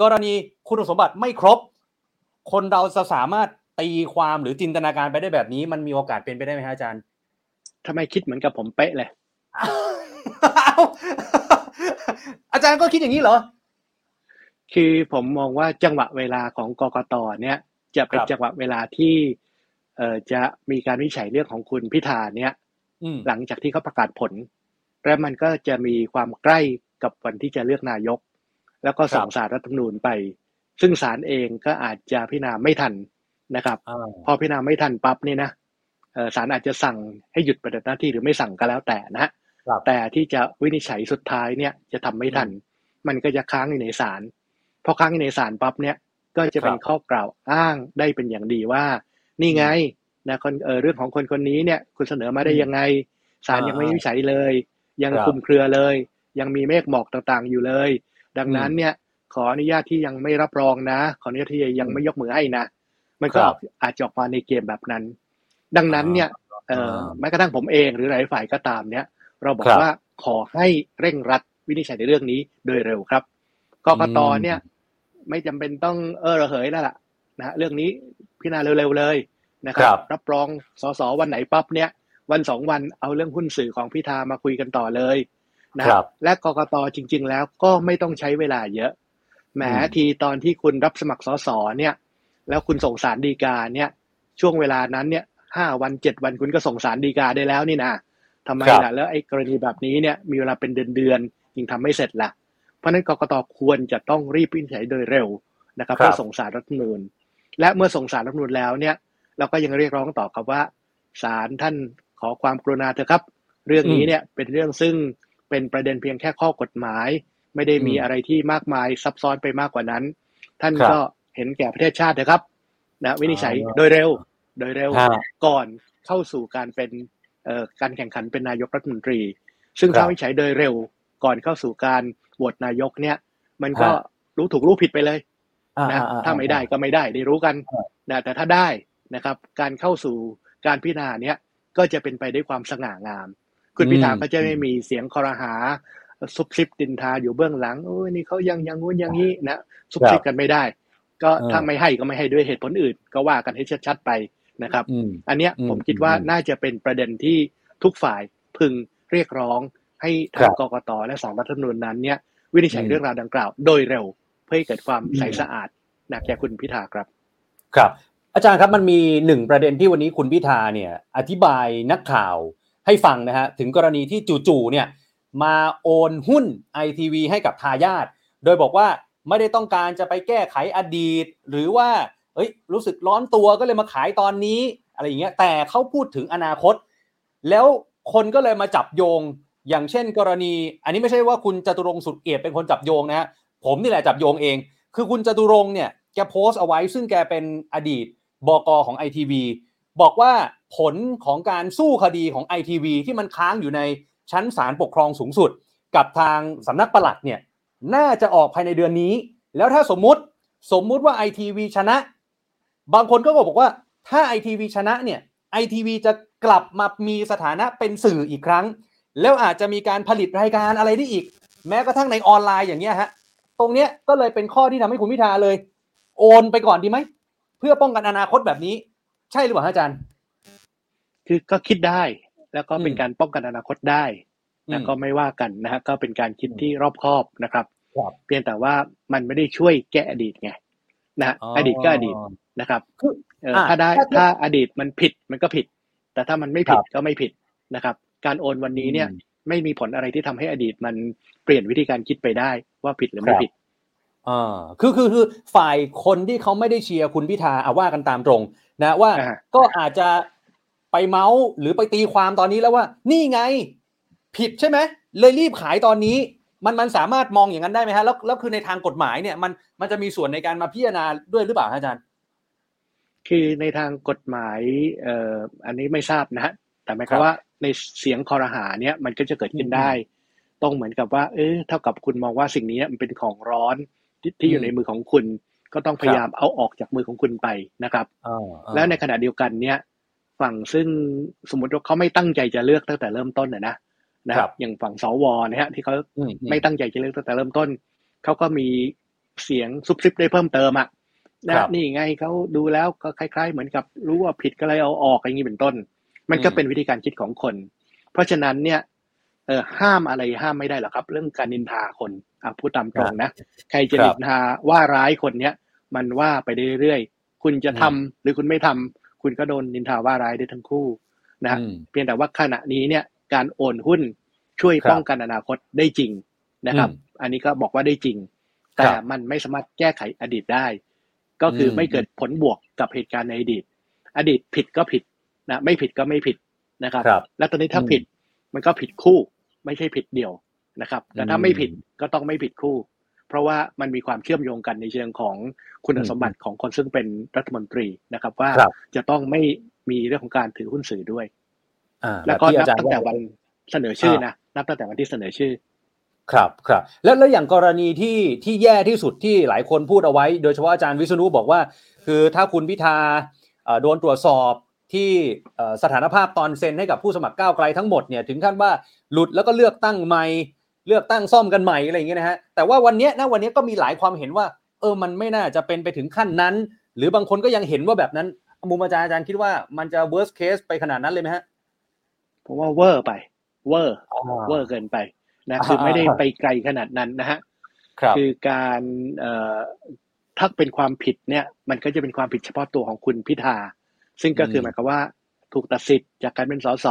กรณีคุณสมบัติไม่ครบ คนเราจะสามารถตีความหรือจินตนาการไปได้แบบนี้ มันมีโอกาสเป็นไปได้ไหมฮะอาจารย์ทำไมคิดเหมือนกับผมเป๊ะเลยอาจารย์ก็คิดอย่างนี้เหรอ คือผมมองว่าจังหวะเวลาของกกตเนี่ย จะเป็นจังหวะเวลาที่ เอ่อจะมีการวินิจฉัยเรื่องของคุณพิธาเนี่ยอืมหลังจากที่เขาประกาศผล และมันก็จะมีความใกล้กับวันที่จะเลือกนายก แล้วก็ส่งครับสารรัฐธรรมนูญไป ซึ่งศาลเองก็อาจจะพิจารณาไม่ทันนะครับอ่าพอพิจารณาไม่ทันปั๊บนี่นะเอ่อศาลอาจจะสั่งให้หยุดปฏิบัติหน้าที่หรือไม่สั่งก็แล้วแต่นะฮะครับแต่ที่จะวินิจฉัยสุดท้ายเนี่ยจะทำไม่ทัน มันก็จะค้างอยู่ในศาลพอค้างอยู่ในศาลปั๊บเนี่ยก็จะเป็นครับข้อกล่าวอ้างได้เป็นอย่างดีว่า นี่ไงนะคนเออเรื่องของคนคนนี้เนี่ย คุณเสนอมาได้อืมยังไงศาลอ่ายัยังไม่วินิจฉัยเลย ยังครับคลุมเครือเลย ยังมีเมฆหมอกต่างๆอยู่เลย ดังนั้นอืมเนี่ยขออนุญาตที่ยังไม่รับรองนะ ขออนุญาตที่ยังไม่ยกมือให้นะ มันก็ครับอาจจะออกมาในเกมแบบนั้น ดังนั้นเนี่ยเอ่ออ่าแม้กระทั่งผมเองหรือหลายฝ่ายก็ตามเนี่ย เราบอกครับว่าขอให้เร่งรัดวินิจฉัยในเรื่องนี้โดยเร็วครับกกตอืมเนี่ย ไม่จำเป็นต้องเออระเหยแล้วล่ะ นะฮะเรื่องนี้พิจารณาเร็วๆเลยนะคครัรับบรับรองสสวันไหนปั๊บเนี่ย วันสองวันเอาเรื่องหุ้นสื่อของพิธามาคุยกันต่อเลยนะครับและกกตจริง ๆ แล้วก็ไม่ต้องใช้เวลาเยอะแหมอืมทีตอนที่คุณรับสมัครสสเนี่ย แล้วคุณส่งสารดีกาเนี่ย ช่วงเวลานั้นเนี่ยห้าวันเจ็ดวันคุณก็ส่งสารดีกาได้แล้วนี่นะทำไมครับล่ะแล้วไอ้กรณีแบบนี้เนี่ยมีเวลาเป็นเดือนเดือนๆยังทำไม่เสร็จล่ะ เพราะฉะนั้นกกตควรจะต้องรีบวินิจฉัยโดยเร็วนะครับครับเพื่อส่งสารรัฐธรรมนูญ และเมื่อส่งสารรัฐธรรมนูญแล้วเนี่ยเราก็ยังเรียกร้องต่อครับว่าศาลท่านขอความกรุณาเถอะครับ เรื่องนี้เนี่ยเป็นเรื่องซึ่งเป็นประเด็นเพียงแค่ข้อกฎหมาย ไม่ได้มีอืมอะไรที่มากมายซับซ้อนไปมากกว่านั้น ท่านครับก็เห็นแก่ประเทศชาตินะครับนะวินิจฉัยอ่าโดยเร็ว โดยเร็วฮะก่อนเข้าสู่การเป็นเอ่อการแข่งขันเป็นนายกรัฐมนตรี ซึ่งครับถ้าวินิจฉัยโดยเร็ว ก่อนเข้าสู่การโหวตนายกเนี่ย มันก็ฮะรู้ถูกรู้ผิดไปเลยอ่า นะอ่อ่ถ้าไม่ได้ก็ไม่ได้ได้รู้กันอ่านะแต่ถ้าได้นะครับ การเข้าสู่การพิจารณาเนี้ยก็จะเป็นไปด้วยความสง่างาม คุณพิธาก็จะไม่มีเสียงคอรหาซุบซิบดินทาอยู่เบื้องหลังโอ้ยนี่เขายังอยังงู้นอย่างนี้นะซุบซิบกันไม่ได้ ก็เออถ้าไม่ให้ก็ไม่ให้ด้วยเหตุผลอื่น ก็ว่ากันให้ชัดๆไปนะครับอืมอันเนี้ยอืมผมคิดว่าอืมน่าจะเป็นประเด็นที่ทุกฝ่ายพึงเรียกร้องให้ทางครับกกตและสารรัฐธรรมนูญนั้นเนี่ยวินิจฉัยอืมเรื่องราวดังกล่าว โดยเร็วเพื่อให้เกิดความอืมใสสะอาดนะแก่คุณพิธาครับ ครับ อาจารย์ครับมันมีหนึ่งประเด็นที่วันนี้คุณพิธาเนี่ยอธิบายนักข่าวให้ฟังนะฮะถึงกรณีที่จู่ๆเนี่ยมาโอนหุ้นไอทีวีให้กับทายาทโดยบอกว่าไม่ได้ต้องการจะไปแก้ไขอดีต หรือว่าเอ้ยรู้สึกร้อนตัวก็เลยมาขายตอนนี้อะไรอย่างเงี้ยแต่เขาพูดถึงอนาคต แล้วคนก็เลยมาจับโยง อย่างเช่นกรณี อันนี้ไม่ใช่ว่าคุณจตุรงค์สุดเอียดเป็นคนจับโยงนะฮะ ผมนี่แหละจับโยงเอง คือคุณจตุรงค์เนี่ยแกโพสต์เอาไว้ ซึ่งแกเป็นอดีตบกของไอทีวีบอกว่าผลของการสู้คดีของไอทีวีที่มันค้างอยู่ในชั้นศาลปกครองสูงสุด กับทางสำนักปลัดเนี่ยน่าจะออกภายในเดือนนี้ แล้วถ้าสมมุติสมมุติว่าไอทีวีชนะ บางคนก็บอกว่าถ้าไอทีวีชนะเนี่ยไอทีวีจะกลับมามีสถานะเป็นสื่ออีกครั้ง แล้วอาจจะมีการผลิตรายการอะไรได้อีก แม้กระทั่งในออนไลน์อย่างเงี้ยฮะ ตรงเนี้ยก็เลยเป็นข้อที่ทำให้คุณพิธาเลย โอนไปก่อนดีไหม เพื่อป้องกันอนาคตแบบนี้ ใช่หรือเปล่าอาจารย์ คือก็คิดได้ แล้วก็เป็นอืมการป้องกันอนาคตได้นะอืมก็ไม่ว่ากันนะฮะก็เป็นการคิดที่รอบคอบนะครับครับเพียงแต่ว่ามันไม่ได้ช่วยแก้อดีตไงนะฮะอดีตก็อดีตนะครับคือเอออะถ้าได้ถ้าถ้าอดีตมันผิดมันก็ผิด แต่ถ้ามันไม่ผิดครับก็ไม่ผิดนะครับ การโอนวันนี้เนี่ยอืม ไม่มีผลอะไรที่ทำให้อดีตมันเปลี่ยนวิธีการคิดไปได้ว่าผิดหรือไม่ครับผิดอ่าคือคือคือฝ่ายคนที่เขาไม่ได้เชียร์คุณพิธาเอาว่ากันตามตรง นะว่าอ่าฮะก็อาจจะไปเมาส์หรือไปตีความตอนนี้แล้วว่า นี่ไง ผิดใช่ไหมเลยรีบขายตอนนี้ มันมันสามารถมองอย่างนั้นได้ไหมฮะแล้วแล้วคือในทางกฎหมายเนี่ยมันมันจะมีส่วนในการมาพิจารณาด้วยหรือเปล่าฮะอาจารย์ คือในทางกฎหมายเอ่ออันนี้ไม่ทราบนะฮะแต่หมายความครับว่า ในเสียงคอรหาเนี่ยมันก็จะเกิดขึ้นอืมได้ต้องเหมือนกับว่า เออเท่ากับคุณมองว่าสิ่งนี้มันเป็นของร้อนที่ที่อยู่อืมในมือของคุณ ก็ต้องพยายามเอาออกจากมือของคุณไปนะครับอ่าอ่าแล้วในขณะเดียวกันเนี่ย ฝั่งซึ่งสมมติว่าเขาไม่ตั้งใจจะเลือกตั้งแต่เริ่มต้นนะนะนะคครัรับบอย่างฝั่งสวนะฮะที่เขาอืมอืมไม่ตั้งใจจะเลือกตั้งแต่เริ่มต้นเขาก็มีเสียงซุบซิบได้เพิ่มเติมอะนะครับนี่ไงเขาดูแล้วก็คล้าย ๆ เหมือนกับรู้ว่าผิดก็เลยเอาออกอย่างนี้เป็นต้น มันก็อืมเป็นวิธีการคิดของคน เพราะฉะนั้นเนี่ยเออห้ามอะไรห้ามไม่ได้หรอกครับ เรื่องการนินทาคนอะพูดตามตรงนะใครจะครับนินทาว่าร้ายคนเนี้ยมันว่าไปเรื่อยๆคุณจะทำหรือคุณไม่ทำคุณก็โดนนินทาว่าร้ายได้ทั้งคู่นะฮะอืมเพียงแต่ว่าขณะนี้เนี่ยการโอนหุ้นช่วยครับป้องกันอนาคตได้จริงนะครับอืมอันนี้ก็บอกว่าได้จริง แต่ครับมันไม่สามารถแก้ไขอดีตได้ ก็คืออมไม่เกิดผลบวกกับเหตุการณ์ในอดีต อดีตผิดก็ผิด นะไม่ผิดก็ไม่ผิดนะครับครับแล้วตอนนี้ถ้าอืมผิดมันก็ผิดคู่ ไม่ใช่ผิดเดี่ยวนะครับแต่ถ้าอืมไม่ผิดก็ต้องไม่ผิดคู่ เพราะว่ามันมีความเชื่อมโยงกันในเชิงของคุณอืมสมบัติของคนซึ่งเป็นรัฐมนตรีนะครับ ว่าครับจะต้องไม่มีเรื่องของการถือหุ้นสื่อด้วยอ่าแล้วก็ที่นัอาบจารย์ตั้งแต่ว่าวันเสนอชื่อนะนับตั้งแต่วันที่เสนอชื่อ ครับครับ แล้วแล้วอย่างกรณีที่ที่แย่ที่สุดที่หลายคนพูดเอาไว้ โดยเฉพาะอาจารย์วิษณุบอกว่า คือถ้าคุณพิธาเอ่อโดนตรวจสอบ ที่เอ่อสถานภาพตอนเซ็นให้กับผู้สมัครก้าวไกลทั้งหมดเนี่ยถึงขั้นว่าหลุดแล้วก็เลือกตั้งใหม่เลือกตั้งซ่อมกันใหม่อะไรอย่างเงี้ยนะฮะแต่ว่าวันเนี้ยนะวันเนี้ยก็มีหลายความเห็นว่า เออมันไม่น่าจะเป็นไปถึงขั้นนั้น หรือบางคนก็ยังเห็นว่าแบบนั้นมุมอาจารย์อาจารย์คิดว่ามันจะ worst case ไปขนาดนั้นเลยไหมฮะผมว่าเวอร์ไปเวอร์เวอร์เกินไปนะคือไม่ได้ไปไกลขนาดนั้นนะฮะครับคือการเอ่อถ้าเป็นความผิดเนี่ย มันก็จะเป็นความผิดเฉพาะตัวของคุณพิธา ซึ่งก็คือหมายความว่าถูกตัดสิทธิ์จากการเป็นสส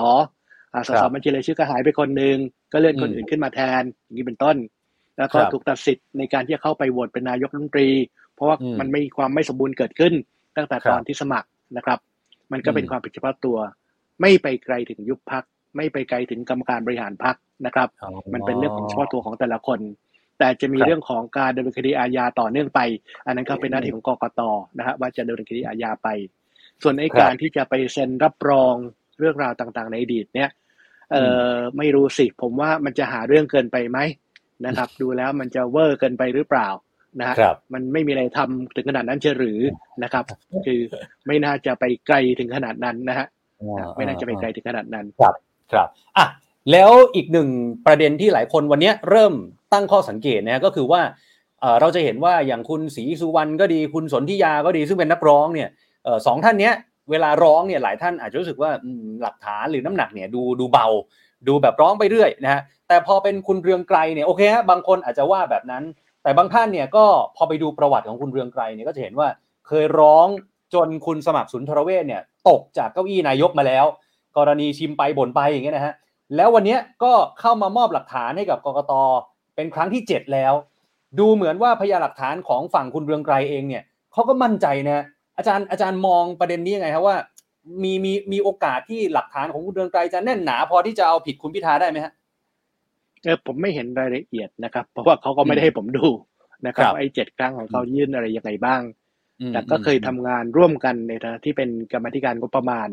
อ่าสสครับบัญชีรายชื่อก็หายไปคนหนึ่งก็เลื่อนคนอืมอื่นขึ้นมาแทนอย่างนี้เป็นต้น แล้วก็ครับถูกตัดสิทธิ์ในการที่จะเข้าไปโหวตเป็นนายกรัฐมนตรี เพราะว่าอืมมันไม่มีความไม่สมบูรณ์เกิดขึ้น ตั้งแต่ครับตอนที่สมัครนะครับ มันก็เป็นอืมความผิดเฉพาะตัว ไม่ไปไกลถึงยุบพักไม่ไปไกลถึงกรรมการบริหารพักนะครับ มันเป็นเรื่องของเฉพาะตัวของแต่ละคน แต่จะมีครับเรื่องของการดำเนินคดีอาญาต่อเนื่องไป อันนั้นก็เป็นหน้าที่ของกกตนะฮะว่าจะดำเนินคดีอาญาไป ส่วนไอ้ครับการที่จะไปเซ็นรับรองเรื่องราวต่างๆ ในอดีตเนี่ยเออไม่รู้สิผมว่ามันจะหาเรื่องเกินไปไหมนะครับ ดูแล้วมันจะเวอร์เกินไปหรือเปล่านะฮะครับมันไม่มีอะไรทำถึงขนาดนั้นเชยวหรือนะครับ คือไม่น่าจะไปไกลถึงขนาดนั้นนะฮะไม่น่าจะไปไกลถึงขนาดนั้นครับอะแล้วอีกหนึ่งประเด็นที่หลายคนวันเนี้ยเริ่มตั้งข้อสังเกตนะฮะก็คือว่าเอ่อเราจะเห็นว่าอย่างคุณศรีสุวรรณก็ดีคุณสนธิยาก็ดีซึ่งเป็นนักร้องเนี่ยเอ่อ สองท่านเนี้ยเวลาร้องเนี่ยหลายท่านอาจจะรู้สึกว่าหลักฐานหรือน้ำหนักเนี่ยดูดูเบา ดูแบบร้องไปเรื่อยนะฮะแต่พอเป็นคุณเรืองไกรเนี่ยโอเคฮะบางคนอาจจะว่าแบบนั้น แต่บางท่านเนี่ยก็พอไปดูประวัติของคุณเรืองไกรเนี่ยก็จะเห็นว่าเคยร้องจนคุณสมัครสุนทรเวชเนี่ยตกจากเก้าอี้นายกมาแล้ว กรณีชิมไปบ่นไปอย่างเงี้ยนะฮะแล้ววันนี้ก็เข้ามามอบหลักฐานให้กับกกตเป็นครั้งที่ 7 แล้ว ดูเหมือนว่าพยานหลักฐานของฝั่งคุณเรืองไกรเองเนี่ยเขาก็มั่นใจนะ อาจารย์อาจารย์มองประเด็นนี้ยังไงครับว่า มีมีมีโอกาสที่หลักฐานของคุณเรืองไกรจะแน่นหนา พอที่จะเอาผิดคุณพิธาได้ไหมฮะเออผมไม่เห็นรายละเอียดนะครับ เพราะว่าเขาก็ไม่ได้ให้ผมดูนะครับครับไอ้เจ็ดครั้งของเขายื่นอะไรยังไงบ้างอืมแต่ก็เคยทำงานร่วมกันในฐานะที่เป็นกรรมาธิการงบประมาณ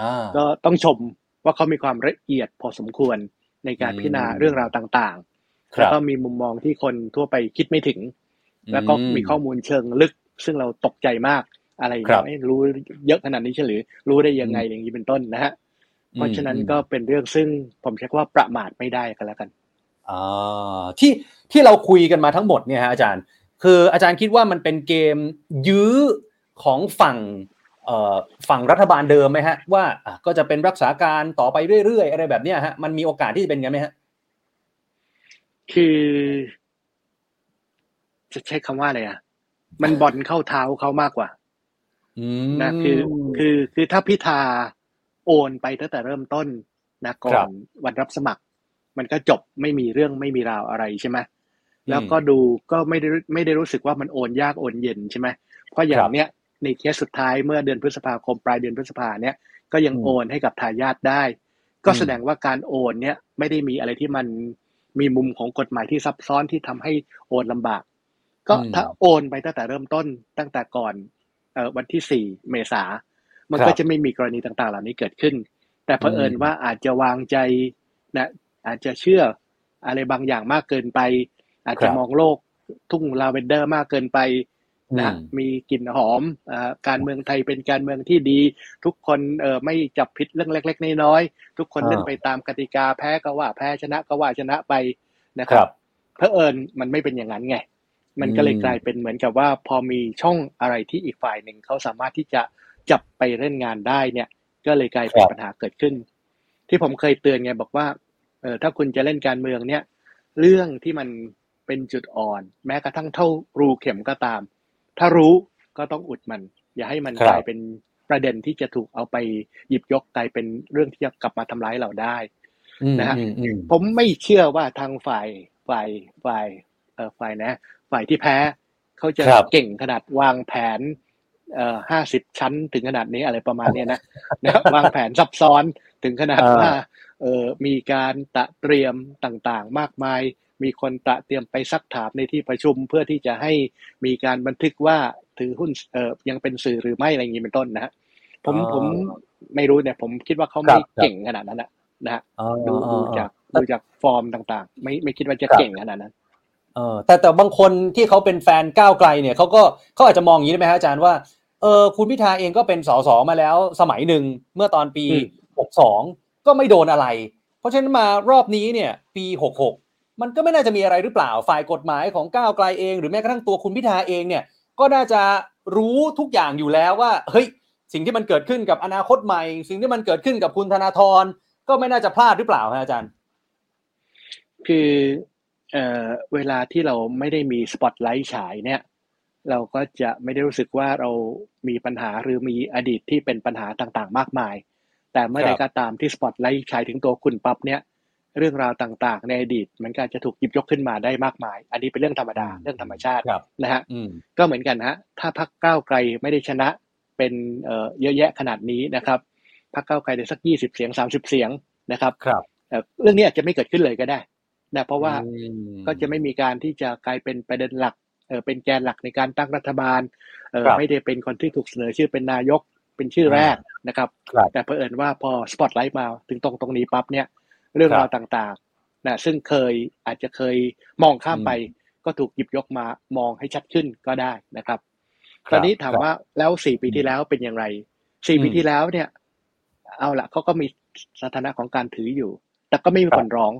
อ่าก็ต้องชมว่าเขามีความละเอียดพอสมควรในการอืมพิจารณาเรื่องราวต่างๆคแล้วรับก็มีมุมมองที่คนทั่วไปคิดไม่ถึง แล้วก็มีข้อมูลเชิงลึก ซึ่งเราตกใจมาก อะไรอย่างครัเงี้บยรู้เยอะขนาดนี้เฉลือรู้ได้ยังไงอย่างนี้เป็นต้นนะฮะเพราะฉะนั้นก็เป็นเรื่องซึ่งผมใช้คำว่าประมาทไม่ได้กันแล้วกันอ่าที่ที่เราคุยกันมาทั้งหมดเนี่ยฮะอาจารย์ คืออาจารย์คิดว่ามันเป็นเกมยื้อของฝั่งเอ่อฝั่งรัฐบาลเดิมไหมฮะ ว่าอะก็จะเป็นรักษาการต่อไปเรื่อยๆ อะไรแบบเนี้ยฮะมันมีโอกาสที่จะเป็นกันไหมฮะ คือ จะใช้คำว่าอะไรอะ มันบอลเข้าเท้าเขามากกว่าอืม นะคือคือคือถ้าพิธาโอนไปตั้งแต่เริ่มต้นนะก่อครันบวันรับสมัคร มันก็จบไม่มีเรื่องไม่มีราวอะไรใช่ไหมแล้วก็ดูก็ไม่ได้ไม่ได้รู้สึกว่ามันโอนยากโอนเย็นใช่ไหมเพราะอย่าครังบเนี้ยในเคสสุดท้ายเมื่อเดือนพฤษภาคมปลายเดือนพฤษภาเนี้ยก็ยังอืมโอนให้กับทายาทได้ ก็อืมแสดงว่าการโอนเนี้ยไม่ได้มีอะไรที่มันมีมุมของกฎหมายที่ซับซ้อนที่ทำให้โอนลำบาก ก็ถ้าโอนไปตั้งแต่เริ่มต้นตั้งแต่ก่อนเอ่อ วันที่สี่เมษา มันครับก็จะไม่มีกรณีต่างๆ เหล่านี้เกิดขึ้น แต่เผอิญอืมว่าอาจจะวางใจนะอาจจะเชื่ออะไรบางอย่างมากเกินไป อาจจะมองโลกทุ่งลาเวนเดอร์มากเกินไปนะอืมมีกลิ่นหอมอาการเมืองไทยเป็นการเมืองที่ดี ทุกคนเออไม่จับผิดเรื่องเล็ก ๆ น้อยๆทุกคนอ่าเล่นไปตามกติกาแพ้ก็ว่าแพ้ชนะก็ว่าชนะไปนะคครัรับบเผอิญมันไม่เป็นอย่างนั้นไง มันก็เลยอืมกลายเป็นเหมือนกับว่าพอมีช่องอะไรที่อีกฝ่ายหนึ่งเขาสามารถที่จะจับไปเล่นงานได้เนี่ย ก็เลยกลายเป็นปัญหาเกิดขึ้น ที่ผมเคยเตือนไงบอกว่าเออถ้าคุณจะเล่นการเมืองเนี่ย เรื่องที่มันเป็นจุดอ่อน แม้กระทั่งเท่ารูเข็มก็ตาม ถ้ารู้ก็ต้องอุดมัน อย่าให้มันครับกลายเป็นประเด็นที่จะถูกเอาไปหยิบยกกลายเป็นเรื่องที่จะกลับมาทำร้ายเราได้อืมนะฮะอืมอืมผมไม่เชื่อว่าทางฝ่ายฝ่ายฝ่ายเอ่อฝ่ายนะ ฝ่ายที่แพ้เขาจะครับเก่งขนาดวางแผนเอ่อห้าสิบชั้นถึงขนาดนี้อะไรประมาณเนี้ยนะนะวางแผนซับซ้อนถึงขนาดอ่าว่าเออมีการตะเตรียมต่างๆ มากมาย มีคนตะเตรียมไปซักถามในที่ประชุมเพื่อที่จะให้มีการบันทึกว่าถือหุ้นเออยังเป็นสื่อหรือไม่อะไรอย่างนี้เป็นต้นนะฮะผมอ๋อผมไม่รู้เนี่ย ผมคิดว่าเขาครัไม่บครับเก่งขนาดนั้นนะนะฮะอ๋อดูอ๋อดูอ๋อจากดูจากฟอร์มต่างๆ ไม่ไม่คิดว่าจะครับเก่งขนาดนั้น เออแต่แต่บางคนที่เขาเป็นแฟนก้าวไกลเนี่ยเขาก็เขาอาจจะมองอย่างนี้ได้ไหมฮะอาจารย์ว่าเออคุณพิธาเองก็เป็นสสมาแล้วสมัยหนึ่งเมื่อตอนปีอืม62 ก็ไม่โดนอะไร เพราะฉะนั้นมารอบนี้เนี่ยปี 66 มันก็ไม่น่าจะมีอะไรหรือเปล่าฝ่ายกฎหมายของก้าวไกลเอง หรือแม้กระทั่งตัวคุณพิธาเองเนี่ยก็น่าจะรู้ทุกอย่างอยู่แล้วว่าเฮ้ยสิ่งที่มันเกิดขึ้นกับอนาคตใหม่ สิ่งที่มันเกิดขึ้นกับคุณธนาธรก็ไม่น่าจะพลาดหรือเปล่าฮะอาจารย์ คือ เอ่อเวลาที่เราไม่ได้มีสปอตไลท์ฉายเนี่ย เราก็จะไม่ได้รู้สึกว่าเรามีปัญหาหรือมีอดีตที่เป็นปัญหาต่างๆ มากมาย แต่เมื่อใดครับก็ตามที่สปอตไลท์ฉายถึงตัวคุณปั๊บเนี่ย เรื่องราวต่างๆ ในอดีต มันก็จะถูกหยิบยกขึ้นมาได้มากมาย อันนี้เป็นเรื่องธรรมดาเรื่องธรรมชาติครับนะฮะอืมก็เหมือนกันฮะถ้าพรรคก้าวไกลไม่ได้ชนะเป็นเอ่อเยอะแยะขนาดนี้นะครับพรรคก้าวไกลได้สักยี่สิบเสียงสามสิบเสียงนะครับครับเอ่อเรื่องนี้อาจจะไม่เกิดขึ้นเลยก็ได้ นะเพราะว่าอืมก็จะไม่มีการที่จะกลายเป็นประเด็นหลักเออเป็นแกนหลักในการตั้งรัฐบาลเออครับไม่ได้เป็นคนที่ถูกเสนอชื่อเป็นนายกเป็นชื่อแรกนะครับครับ แต่เผอิญว่าพอสปอตไลท์มาถึงตรงตรงนี้ปั๊บเนี่ย เรื่องครับราวต่างๆนะซึ่งเคยอาจจะเคยมองข้ามไป ก็ถูกหยิบยกมามองให้ชัดขึ้นก็ได้นะครับครับตอนนี้ถามครับว่าแล้วสี่ปีที่แล้วเป็นอย่างไรสี่อืมปีที่แล้วเนี่ย เอาละเขาก็มีสถานะของการถืออยู่ แต่ก็ไม่มีครับคนร้อง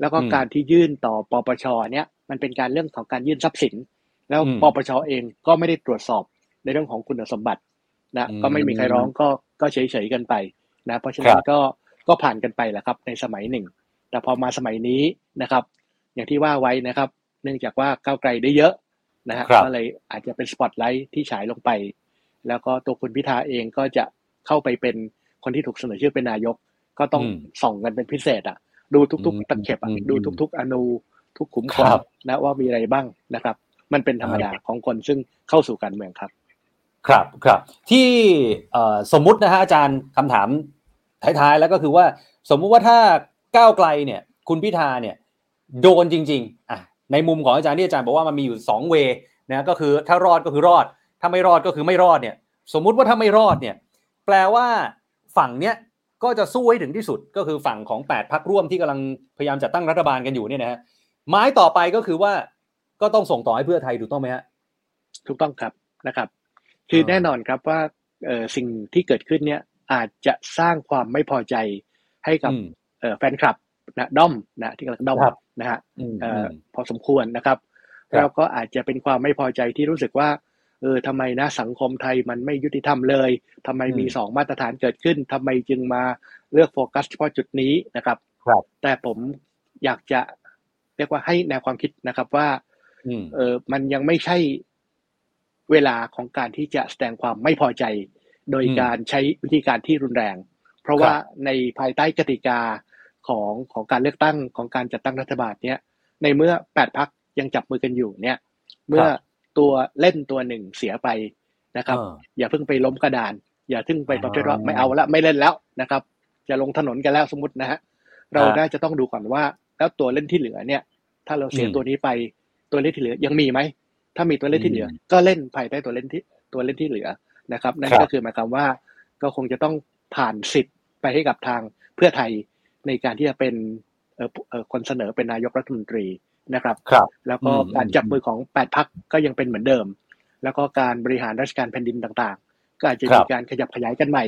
แล้วก็อืมการที่ยื่นต่อปปชเนี่ยมันเป็นการเรื่องของการยื่นทรัพย์สิน แล้วอืมปปชเองก็ไม่ได้ตรวจสอบในเรื่องของคุณสมบัตินะอืมก็ไม่มีใครร้องก็ก็เฉยๆกันไปนะ เพราะฉะนั้คนรับก็ก็ผ่านกันไปแหละครับ ในสมัยหนึ่ง แต่พอมาสมัยนี้นะครับ อย่างที่ว่าไว้นะครับ เนื่องจากว่าก้าวไกลได้เยอะนะฮะครับก็เลยอาจจะเป็นสปอตไลท์ที่ฉายลงไป แล้วก็ตัวคุณพิธาเองก็จะเข้าไปเป็นคนที่ถูกเสนอชื่อเป็นนายก ก็ต้องอืมส่องกันเป็นพิเศษอะ ดูทุกอืมๆตะเข็บอะอืมดูทุก ๆ อนูทุกขุมขครันบนะว่ามีอะไรบ้างนะครับ มันเป็นธรรมดาของคนซึ่งเข้าสู่การเมืองครับ ครับครับที่เอ่อสมมุตินะฮะอาจารย์คำถามท้ายๆแล้วก็คือว่าสมมุติว่าถ้าก้าวไกลเนี่ย คุณพิธาเนี่ย โดนจริง ๆอะในมุมของอาจารย์ที่อาจารย์บอกว่ามันมีอยู่สองเวนะก็คือถ้ารอดก็คือรอด ถ้าไม่รอดก็คือไม่รอดเนี่ย สมมุติว่าถ้าไม่รอดเนี่ย แปลว่าฝั่งเนี้ย ก็จะสู้ให้ถึงที่สุดก็คือฝั่งของแปดพักร่วมที่กำลังพยายามจัดตั้งรัฐบาลกันอยู่เนี่ยนะฮะไม้ต่อไปก็คือว่าก็ต้องส่งต่อให้เพื่อไทยถูกต้องไหมฮะถูกต้องครับนะครับ คือเออแน่นอนครับว่าเอ่อสิ่งที่เกิดขึ้นเนี่ยอาจจะสร้างความไม่พอใจให้กับอืมเอ่อแฟนคลับนะด้อมนะที่กำลังด้อมครับนะฮะอืมเอ่ออือมพอสมควรนะครับครับแล้วก็อาจจะเป็นความไม่พอใจที่รู้สึกว่า เออทำไมนะสังคมไทยมันไม่ยุติธรรมเลยทำไมมีอืมสองมาตรฐานเกิดขึ้นทำไมจึงมาเลือกโฟกัสเฉพาะจุดนี้นะครับครับ แต่ผมอยากจะเรียกว่าให้แนวความคิดนะครับว่าอืมเออมันยังไม่ใช่เวลาของการที่จะแสดงความไม่พอใจ โดยอืมการใช้วิธีการที่รุนแรง เพราะว่าครับในภายใต้กติกาของของการเลือกตั้งของการจัดตั้งรัฐบาลเนี่ยในเมื่อแปดพักยังจับมือกันอยู่เนี่ย เมื่อ ตัวเล่นตัวหนึ่งเสียไปนะครับเอออย่าเพิ่งไปล้มกระดาน อย่าเพิ่งไปประเภทว่าอ่าไม่เอาละไม่เล่นแล้วนะครับ จะลงถนนกันแล้วสมมตินะฮะเราฮะน่าจะต้องดูก่อนว่า แล้วตัวเล่นที่เหลือเนี่ย ถ้าเราเสียอืมตัวนี้ไปตัวเล่นที่เหลือยังมีไหมถ้ามีตัวเล่นที่เหลืออมก็เล่นภายใต้ตัวเล่นที่ตัวเล่นที่เหลือนะครับ นั่นครับก็คือหมายความว่าก็คงจะต้องผ่านสิทธิ์ไปให้กับทางเพื่อไทยในการที่จะเป็นเอ่อเอ่อคนเสนอเป็นนายกรัฐมนตรี นะครับครับแล้วก็อืมการจับมือของแปดพักก็ยังเป็นเหมือนเดิม แล้วก็การบริหารราชการแผ่นดินต่างๆ ก็อาจจะครัมีบการขยับขยายกันใหม่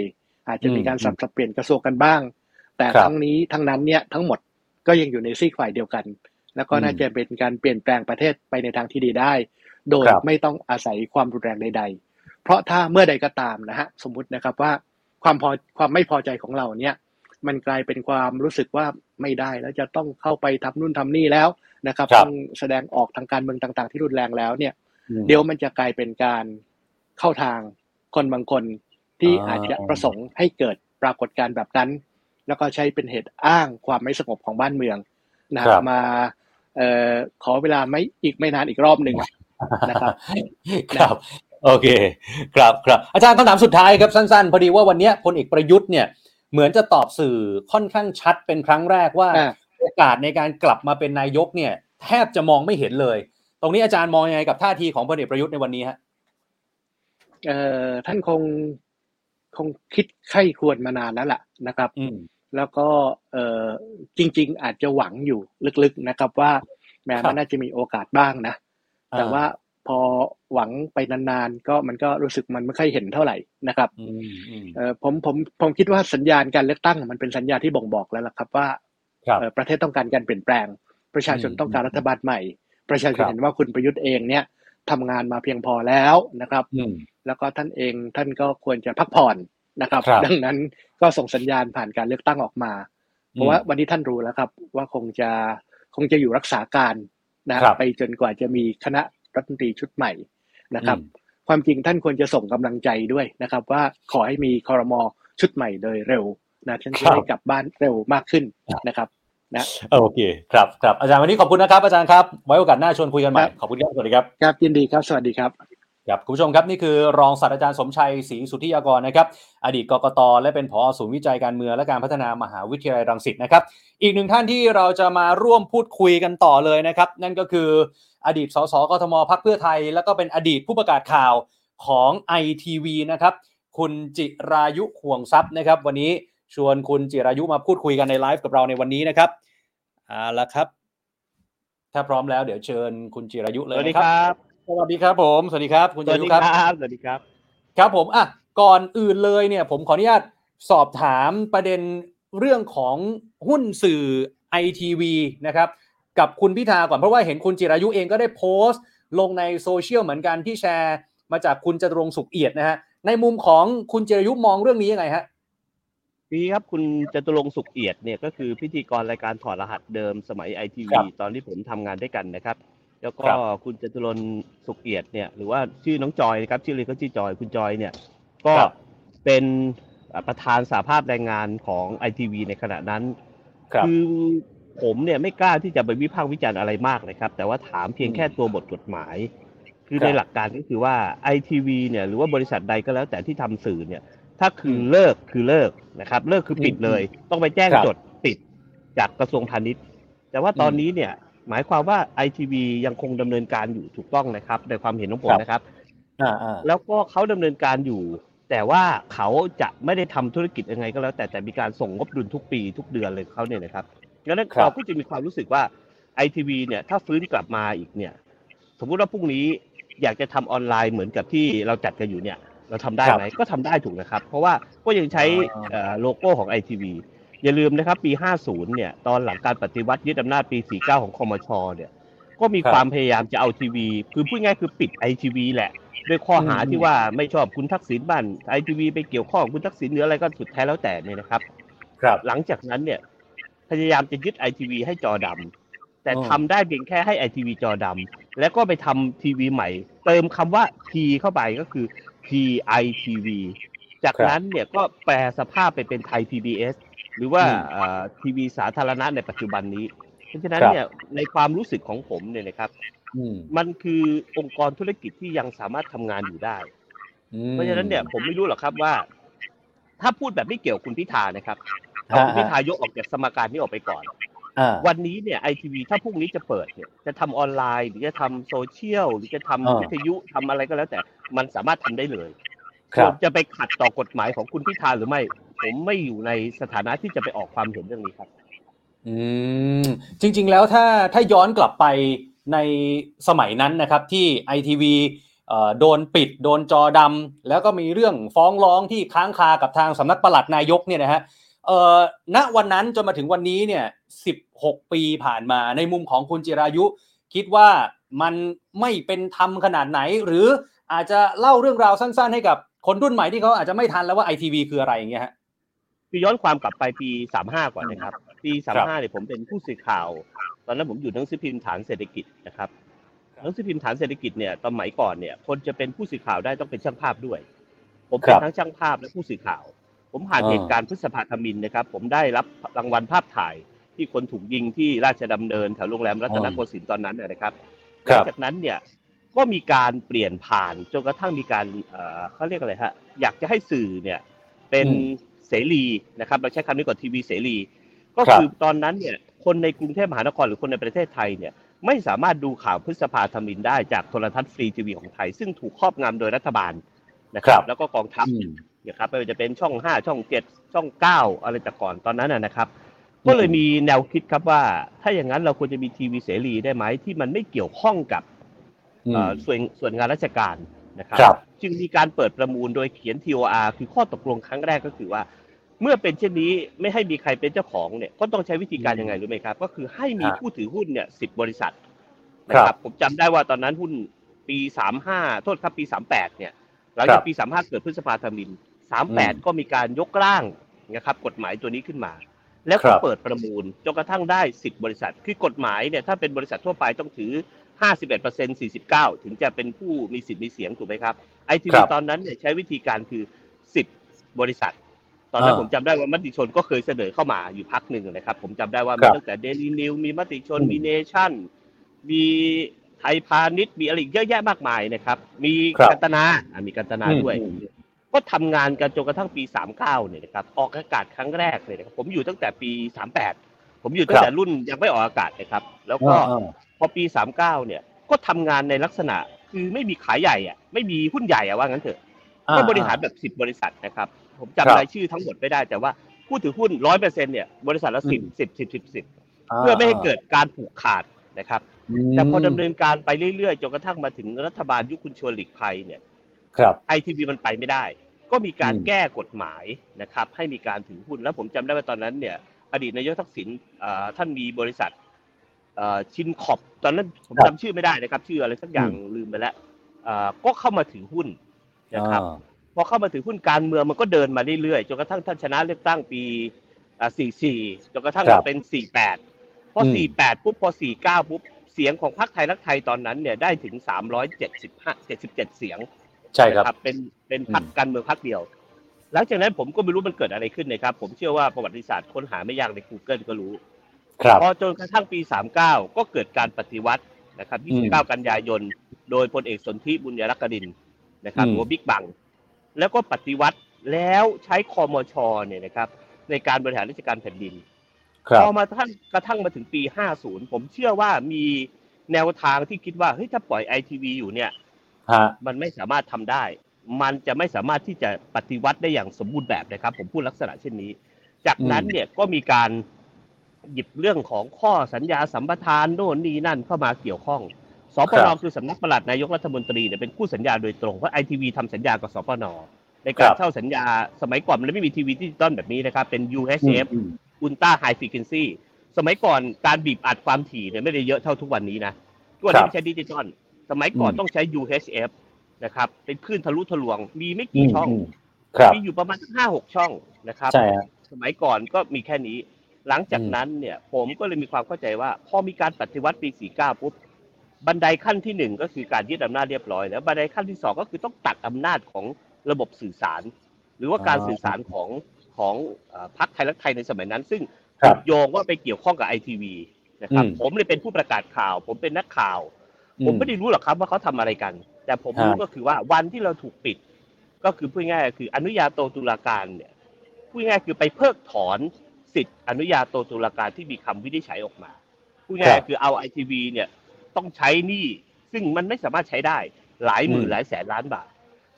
อาจจะมีอืมการสับสับเปลี่ยนกระทรวงกันบ้าง แต่ครับทั้งนี้ทั้งนั้นเนี่ยทั้งหมดก็ยังอยู่ในซีกฝ่ายเดียวกัน แล้วก็อืมน่าจะเป็นการเปลี่ยนแปลงประเทศไปในทางที่ดีได้ โดยครับไม่ต้องอาศัยความรุนแรงใด ๆ เพราะถ้าเมื่อใดก็ตามนะฮะสมมุตินะครับว่าความพอความไม่พอใจของเราเนี่ยมันกลายเป็นความรู้สึกว่าไม่ได้แล้วจะต้องเข้าไปทำนู่นทำนี่แล้ว นะครับครับต้องแสดงออกทางการเมืองต่าง ๆ ที่รุนแรงแล้วเนี่ยอืมเดี๋ยวมันจะกลายเป็นการเข้าทางคนบางคนที่อ่าอาจจะประสงค์ให้เกิดปรากฏการณ์แบบนั้น แล้วก็ใช้เป็นเหตุอ้างความไม่สงบของบ้านเมืองนะครับมาเอ่อขอเวลาไม่อีกไม่นานอีกรอบหนึ่งนะครับครับโอเค ครับครับอาจารย์คำถามสุดท้ายครับสั้นๆ พอดีว่าวันเนี้ยพลเอกประยุทธ์เนี่ยเหมือนจะตอบสื่อค่อนข้างชัดเป็นครั้งแรกว่าอ่า โอกาสในการกลับมาเป็นนายกเนี่ย แทบจะมองไม่เห็นเลย ตรงนี้อาจารย์มองยังไงกับท่าทีของพลเอกประยุทธ์ในวันนี้ฮะเอ่อท่านคงคงคิดไข้ควรมานานแล้วล่ะนะครับอืมแล้วก็เอ่อจริง ๆ อาจจะหวังอยู่ลึกๆนะครับว่าแม้ครับมันน่าจะมีโอกาสบ้างนะ แต่อ่าว่าพอหวังไปนานๆก็มันก็รู้สึกมันไม่ค่อยเห็นเท่าไหร่นะครับอืมอืมเอ่อผมผมผมคิดว่าสัญญาณการเลือกตั้ง มันเป็นสัญญาณที่บ่งบอกแล้วล่ะครับว่าครับเอ่อ ประเทศต้องการการเปลี่ยนแปลง ประชาชนอืมต้องการรัฐบาลใหม่ ประชาชคนรับเห็นว่าคุณประยุทธ์เองเนี่ยทำงานมาเพียงพอแล้วนะครับอืมแล้วก็ท่านเองท่านก็ควรจะพักผ่อนนะครับครับดังนั้นก็ส่งสัญญาณผ่านการเลือกตั้งออกมา เพราะว่าวันนี้ท่านรู้แล้วครับ ว่าคงจะคงจะอยู่รักษาการนะครับไปจนกว่าจะมีคณะรัฐมนตรีชุดใหม่นะครับอืมความจริงท่านควรจะส่งกำลังใจด้วยนะครับ ว่าขอให้มีคอรมอชุดใหม่โดยเร็ว นะท่านจะได้กลับบ้านเร็วมากขึ้นนะครับนะโอเคครับครับอาจารย์วันนี้ขอบคุณนะครับอาจารย์ครับ ไว้โอกาสหน้าชวนคุยกันใหม่ครับขอบคุณครับสวัสดีครับครับยินดีครับสวัสดีครับครับคุณผู้ชมครับนี่คือรองศาสตราจารย์สมชัยศรีสุทธิยากรนะครับ อดีตกกตและเป็นผอศูนย์วิจัยการเมืองและการพัฒนามหาวิทยาลัยรังสิตนะครับอีกหนึ่งท่านที่เราจะมาร่วมพูดคุยกันต่อเลยนะครับ นั่นก็คืออดีตสสกทมพักเพื่อไทย แล้วก็เป็นอดีตผู้ประกาศข่าวของ ITV นะครับคุณจิรายุห่วงทรัพย์นะครับ วันนี้ ชวนคุณจิรายุมาพูดคุยกันในไลฟ์กับเราในวันนี้นะครับเอาละครับ ถ้าพร้อมแล้วเดี๋ยวเชิญคุณจิรายุเลยสวัสดีนะคครับรับ สวัสดีครับผม สวัสดีครับ คุณสจิวัสรายุดีครับครับ สวัสดีครับ ครับผมอะก่อนอื่นเลยเนี่ย ผมขออนุญาตสอบถามประเด็นเรื่องของหุ้นสื่อไอทีวีนะครับ กับคุณพิธาก่อนเพราะว่าเห็นคุณจิรายุเองก็ได้โพสต์ ลงในโซเชียลเหมือนกันที่แชร์ มาจากคุณจตุรงค์สุขเอียดนะฮะในมุมของคุณจิรายุมองเรื่องนี้ยังไงฮะ พี่ครับคุณจตุรงค์สุขเอียดเนี่ยก็คือพิธีกรรายการถอดรหัสเดิมสมัยไอทีครัวีบตอนที่ผมทำงานด้วยกันนะครับ แล้วก็ครับคุณจตุรงค์สุขเอียดเนี่ยหรือว่าชื่อน้องจอยนะครับชื่อเลยก็ชื่อจอยคุณจอยเนี่ยก็ครับเป็นอ่าประธานสาภาพแรงงานของไอทีวีในขณะนั้นครับอผมเนี่ยไม่กล้าที่จะไปวิพากษ์วิจารณ์อะไรมากเลยครับ แต่ว่าถามเพียงแค่ตัวบทกฎหมาย คือครับในหลักการก็คือว่าไอทีวีเนี่ยหรือว่าบริษัทใดก็แล้วแต่ที่ทำสื่อเนี่ย ถ้าคือเลิกคือเลิกนะครับ เลิกคือปิดเลย ต้องไปแจ้งครับจดปิดจากกระทรวงพาณิชย์ แต่ว่าตอนนี้เนี่ย หมายความว่าไอทีวียังคงดำเนินการอยู่ถูกต้องนะครับ ในความเห็นของผมครับนะครับอ่าอ่าแล้วก็เขาดำเนินการอยู่ แต่ว่าเขาจะไม่ได้ทำธุรกิจยังไงก็แล้ว แต่แต่มีการส่งงบดุลทุกปีทุกเดือนเลยเขาเนี่ยนะครับดังนั้นครับเราก็จะมีความรู้สึกว่าไอทีวีเนี่ยถ้าฟื้นกลับมาอีกเนี่ย สมมุติว่าพรุ่งนี้อยากจะทำออนไลน์เหมือนกับที่เราจัดกันอยู่เนี่ย เราทำได้ไหมก็ทำได้ถูกนะครับ เพราะว่าก็ยังใช้อ่าเอ่อโลโก้ของไอทีวีอย่าลืมนะครับ ปี 50 เนี่ย ตอนหลังการปฏิวัติยึดอำนาจปี 49 ของคอมชเนี่ยก็มีครับความพยายามจะเอาทีวีคือพูดง่ายๆคือปิดไอทีวีแหละ ด้วยข้อหาอืมที่ว่าไม่ชอบคุณทักษิณบ้านไอทีวีไปเกี่ยวข้องกับคุณทักษิณหรืออะไรก็สุดแท้แล้วแต่เนี่ยนะครับ ครับหลังจากนั้นเนี่ยพยายามจะยึดไอทีวีให้จอดำแต่อ๋อทำได้เพียงแค่ให้ไอทีวีจอดำแล้วก็ไปทำทีวีใหม่ เติมคำว่า P เข้าไปก็คือ PITV จากนั้นเนี่ยก็แปลสภาพไปเป็นไทย PBS หรือว่าอืมเอ่อทีวีสาธารณะในปัจจุบันนี้ เพราะฉะนั้นครับเนี่ยในความรู้สึกของผมเนี่ยนะครับอืมมันคือองค์กรธุรกิจที่ยังสามารถทำงานอยู่ได้อืมเพราะฉะนั้นเนี่ยผมไม่รู้หรอกครับว่า ถ้าพูดแบบไม่เกี่ยวกับคุณพิธานะครับฮะเอาคุณพิธายกออกจากสมการนี้ออกไปก่อนอ่า วันนี้เนี่ยไอทีวีถ้าพรุ่งนี้จะเปิดเนี่ยจะทำออนไลน์ หรือจะทำโซเชียลหรือจะทำอ่าวิทยุทำอะไรก็แล้วแต่มันสามารถทำได้เลยครับส่วนจะไปขัดต่อกฎหมายของคุณพิธาหรือไม่ ผมไม่อยู่ในสถานะที่จะไปออกความเห็นเรื่องนี้ครับ อืมจริง ๆ แล้วถ้าถ้าย้อนกลับไปในสมัยนั้นนะครับที่ไอทีวีโดนปิดโดนจอดำแล้วก็มีเรื่องฟ้องร้องที่ค้างคากับทางสำนักปลัดนายกเนี่ยนะฮะเอ่อ ณวันนั้นจนมาถึงวันนี้เนี่ย 16 ปีผ่านมาในมุมของคุณจิรายุ คิดว่ามันไม่เป็นธรรมขนาดไหน หรืออาจจะเล่าเรื่องราวสั้น ๆ ให้กับคนรุ่นใหม่ที่เขาอาจจะไม่ทันแล้วว่าไอทีวีคืออะไรอย่างเงี้ยฮะคือย้อนความกลับไปปี 35 ก่อนนะครับ ปีครับ35เนี่ยผมเป็นผู้สื่อข่าว ตอนนั้นผมอยู่หนังสือพิมพ์ฐานเศรษฐกิจนะครับหนังสือพิมพ์ฐานเศรษฐกิจเนี่ยตอนสมัยก่อนเนี่ย คนจะเป็นผู้สื่อข่าวได้ต้องเป็นช่างภาพด้วย ผมเป็ครันบทั้งช่างภาพและผู้สื่อข่าว ผมผ่านอ่าเหตุการณ์พฤษภาธมินนะครับ ผมได้รับรางวัลภาพถ่ายที่คนถูกยิงที่ราชดำเนินแถวโรงแรมรัตนโกสินทร์ตอนนั้นนะนะครับคหลัรังบจากนั้นเนี่ยก็มีการเปลี่ยนผ่านจนกระทั่งมีการเอ่อเขาเรียกอะไรฮะอยากจะให้สื่อเนี่ยเป็นอืมเสรีนะครับเราใช้คำนี้ก่อนทีวีเสรี ก็ครับคือตอนนั้นเนี่ยคนในกรุงเทพมหานครหรือคนในประเทศไทยเนี่ยไม่สามารถดูข่าวพฤษภาธมินได้จากโทรทัศน์ฟรีทีวีของไทย ซึ่งถูกครอบงำโดยรัฐบาลนะคครัรับบแล้วก็กองทัพอืม นะครับไม่ว่าจะเป็นช่อง5ช่อง7ช่อง9อะไรแต่ก่อนตอนนั้นนะนะครับ ก็เลยมีแนวคิดครับว่า ถ้าอย่างนั้นเราควรจะมีทีวีเสรีได้ไหมที่มันไม่เกี่ยวข้องกับอืมเอ่อส่วนส่วนงานราชการนะครับครับ จึงมีการเปิดประมูลโดยเขียน TOR คือข้อตกลงครั้งแรกก็คือว่า เมื่อเป็นเช่นนี้ไม่ให้มีใครเป็นเจ้าของเนี่ยก็ต้องใช้วิธีการยังไงรู้ไหมครับ ก็คือให้มีฮะผู้ถือหุ้นเนี่ยสิบบริษัทนะคครัรับบผมจำได้ว่าตอนนั้นหุ้นปีสามห้าโทษครับปีสามแปดเนี่ยหลังครัจากบปีสามห้าเกิดพฤษภาธมิน สามแปดก็มีการยกร่างนะครับกฎหมายตัวนี้ขึ้นมา แล้วครัก็บเปิดประมูลจนกระทั่งได้สิบบริษัท คือกฎหมายเนี่ยถ้าเป็นบริษัททั่วไปต้องถือ 51% 49 ถึงจะเป็นผู้มีสิทธิ์มีเสียงถูกไหมครับไอทีครัวีบตอนนั้นเนี่ยใช้วิธีการคือ 10 บริษัท ตอนนั้นอ่าผมจำได้ว่ามติชนก็เคยเสนอเข้ามาอยู่พักหนึ่งนะครับ ผมจำได้ว่าครัมีบตั้งแต่เดลีนิวมีมติชนอืมมีเนชั่นมีไทยพาณิชย์มีอะไรอีกเยอะแยะมากมายนะครับ มีครับกันตนาอะมีกันตนาอืมด้วยอืม ก็ทำงานกันจนกระทั่งปี 39เนี่ยนะครับออกอากาศครั้งแรกเลยนะครับผมอยู่ตั้งแต่ปี 38 ผมอยู่ตั้งแต่รุ่นยังไม่ออกอากาศนะครับ แล้วก็อ่าพอปี 39เนี่ยก็ทำงานในลักษณะคือไม่มีขายใหญ่อะไม่มีหุ้นใหญ่อะว่างั้นเถอะอ่าก็บริหารแบบ10บริษัทนะครับ ผมครับจำรายชื่อทั้งหมดไม่ได้แต่ว่าผู้ถือหุ้น100%เนี่ยบริษัทละอืม10 10 10 10 10เพื่อไม่ให้เกิดการผูกขาดนะครับมแต่พอดำเนินการไปเรื่อยๆจนกระทั่งมาถึงรัฐบาลยุคคุณชวนหลีกภัยเนี่ย ครับไอทีวีมันไปไม่ได้ ก็มีการอืมแก้กฎหมายนะครับ ให้มีการถือหุ้นแล้วผมจำได้ว่าตอนนั้นเนี่ย อดีตนายกทักษิณเอ่อท่านมีบริษัทเอ่อชินขอบตอนนั้นผมครับจำชื่อไม่ได้นะครับ ชื่ออะไรสักอย่างลืมไปแล้วเอ่อก็เข้ามาถือหุ้นนะครับอ่าพอเข้ามาถือหุ้นการเมืองมันก็เดินมาเรื่อยๆจนกระทั่งท่านชนะเลือกตั้งปีอ่า44 จนกระทั่งครัมาบเป็น 48 พออืม48 ปุ๊บ พอ 49 ปุ๊บ เสียงของพรรคไทยรักไทยตอนนั้นเนี่ยได้ถึง 375 77 เสียง ใช่ครับนะเป็นเป็นพรรคอืมการเมืองพรรคเดียว หลังจากนั้นผมก็ไม่รู้มันเกิดอะไรขึ้นนะครับ ผมเชื่อว่าประวัติศาสตร์ค้นหาไม่ยากใน Google ก็รู้ครับพอจนกระทั่งปี 39 ก็เกิดการปฏิวัตินะครับอืม29 กันยายน โดยพลเอกสนธิบุญยรักกดินนะครับอืมหรือว่าบิ๊กบัง แล้วก็ปฏิวัติแล้วใช้คอมชเนี่ยนะครับ ในการบริหารราชการแผ่นดินครัพบอมาท่านกระทั่งมาถึงปี 50 ผมเชื่อว่ามีแนวทางที่คิดว่าเฮ้ยถ้าปล่อยไอทีวีอยู่เนี่ยฮะ มันไม่สามารถทำได้ มันจะไม่สามารถที่จะปฏิวัติได้อย่างสมบูรณ์แบบนะครับ ผมพูดลักษณะเช่นนี้ จากนั้นเนี่ยก็มีการหยิบเรื่องของข้อสัญญาสัมปทานโน่นนี่นั่นเข้ามาเกี่ยวข้องสปนครับคือสำนักปลัดนายกรัฐมนตรีเนี่ยเป็นคู่สัญญาโดยตรงเพราะไอทีวีทำสัญญากับสปนในกาครรับเช่าครับสัญญาสมัยก่อนมันไม่มีทีวีดิจิตอลแบบนี้นะครับ เป็น UHF อืม Ultra High Frequency สมัยก่อนการบีบอัดความถี่เนี่ยไม่ได้เยอะเท่าทุกวันนี้นะทุกวันนี้ไม่ใช่ดิจิตอล สมัยก่อนอืมต้องใช้ UHF นะครับ เป็นคลื่นทะลุทะลวง มีไม่อืกี่ช่องอืมอืมครับมีอยู่ประมาณห้าหกช่องนะครับใช่ฮะสมัยก่อนก็มีแค่นี้ หลังจากอืมนั้นเนี่ย ผมก็เลยมีความเข้าใจว่า พอมีการปฏิวัติปี49ปุ๊บบันไดขั้นที่หนึ่งก็คือการยึดอำนาจเรียบร้อยแล้วบันไดขั้นที่สองก็คือต้องตัดอำนาจของระบบสื่อสาร หรือว่าการอ่าสื่อสารของของเอ่อพรรคไทยรักไทยในสมัยนั้น ซึ่งครับถูกโยงว่าไปเกี่ยวข้องกับไอทีวีนะครับอืมผมเลยเป็นผู้ประกาศข่าว ผมเป็นนักข่าวอื ผมไม่ได้รู้หรอกครับว่าเขาทำอะไรกัน แต่ผมรู้ฮะก็คือว่าวันที่เราถูกปิด ก็คือพูดง่ายๆคืออนุญาโตตุลาการเนี่ยพูดง่ายๆคือไปเพิกถอนสิทธิ์อนุญาโตตุลาการที่มีคำวินิจฉัยออกมาพูดง่ายๆคือเอาไอทีวีเนี่ยต้องใช้หนี้ซึ่งมันไม่สามารถใช้ได้หลายหมื่นอืมหลายแสนล้านบาท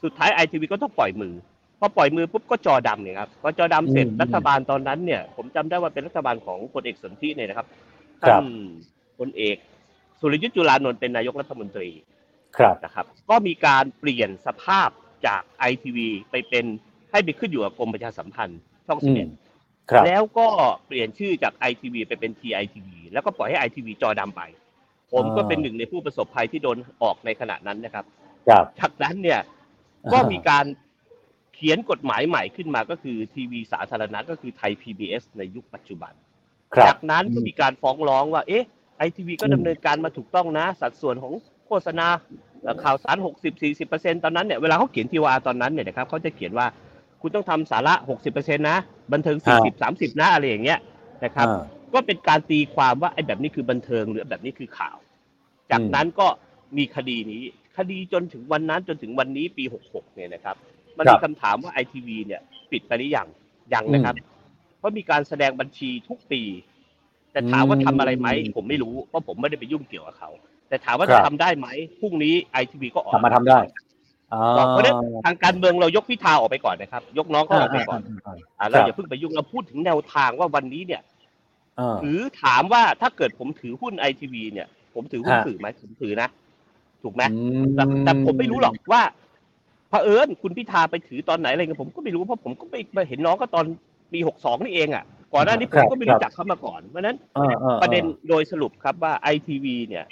สุดท้ายไอทีวีก็ต้องปล่อยมือพอปล่อยมือปุ๊บก็จอดำเนี่ยครับพอจอดำเสร็จอืมรัฐบาลตอนนั้นเนี่ย ผมจำได้ว่าเป็นรัฐบาลของพลเอกสนธิเนี่ยนะครับครัท่าบนพลเอก สุรยุทธ์จุลานนท์เป็นนายกรัฐมนตรีครับนะครับ ก็มีการเปลี่ยนสภาพจากไอทีวีไปเป็นให้ไปขึ้นอยู่กับกรมประชาสัมพันธ์ช่องอืสิบมเอ็ดครับแล้วก็เปลี่ยนชื่อจาก ITV ไปเป็น TITV แล้วก็ปล่อยให้ ITV จอดำไป ผมก็อ่าเป็นหนึ่งในผู้ประสบภัยที่โดนออกในขณะนั้นนะครับครับจากนั้นเนี่ยก็มีการเขียนกฎหมายใหม่ขึ้นมาก็คือทีวีสาธารณะก็คือไทย PBS ในยุคปัจจุบันครับจากนั้นก็มีการฟ้องร้องว่า เอ๊ะ ไอทีวีก็อืมดำเนินการมาถูกต้องนะ สัดส่วนของโฆษณาเอ่อข่าวสาร 60-40%ตอนนั้นเนี่ยเวลาเขาเขียนทีวาตอนนั้นเนี่ยนะครับเขาจะเขียนว่าคุณต้องทำสาระ 60%นะ บันเทิง 40-30 นะ อะไรอย่างเงี้ยนะครับอ่าก็เป็นการตีความว่าไอ้แบบนี้คือบันเทิงหรือแบบนี้คือข่าว จากอืมนั้นก็มีคดีนี้ คดีจนถึงวันนั้นจนถึงวันนี้ปี 66 เนี่ยนะครับ มันครัมีบคำถามว่าไอทีวีเนี่ย ปิดไปหรือยังยังนะครับ เพราะมีการแสดงบัญชีทุกปี แต่ถามว่าทำอะไรไหมอืมผมไม่รู้เพราะผมไม่ได้ไปยุ่งเกี่ยวกับเขา แต่ถามว่าครับทำได้ไหมพรุ่งนี้ไอทีวีก็ออกทำมาทำได้อ่าเพราะฉะนั้นทางการเมืองเรายกพิธาออกไปก่อนนะครับ ยกน้องเขาออกไปก่อนอ่าอ่าเราอย่าเพิ่งไปยุ่งเราพูดถึงแนวทางว่าวันนี้เนี่ยอ่าหรือถามว่าถ้าเกิดผมถือหุ้นไอทีวีเนี่ย ผมถือหุ้นฮะสื่อไหมผมถือนะ ถูกไหมอืแต่แต่ผมไม่รู้หรอกว่าเผอิญคุณพิธาไปถือตอนไหนอะไรเงี้ยผมก็ไม่รู้เพราะผมก็ไม่ไม่เห็นน้องก็ตอนปีหกสองนี่เองอะ ก่อนหน้านี้ผมก็ไม่รู้จักเขามาก่อนเพราะฉะนั้นอ่าอ่าประเด็นโดยสรุปครับว่าไอทีวีเนี่ย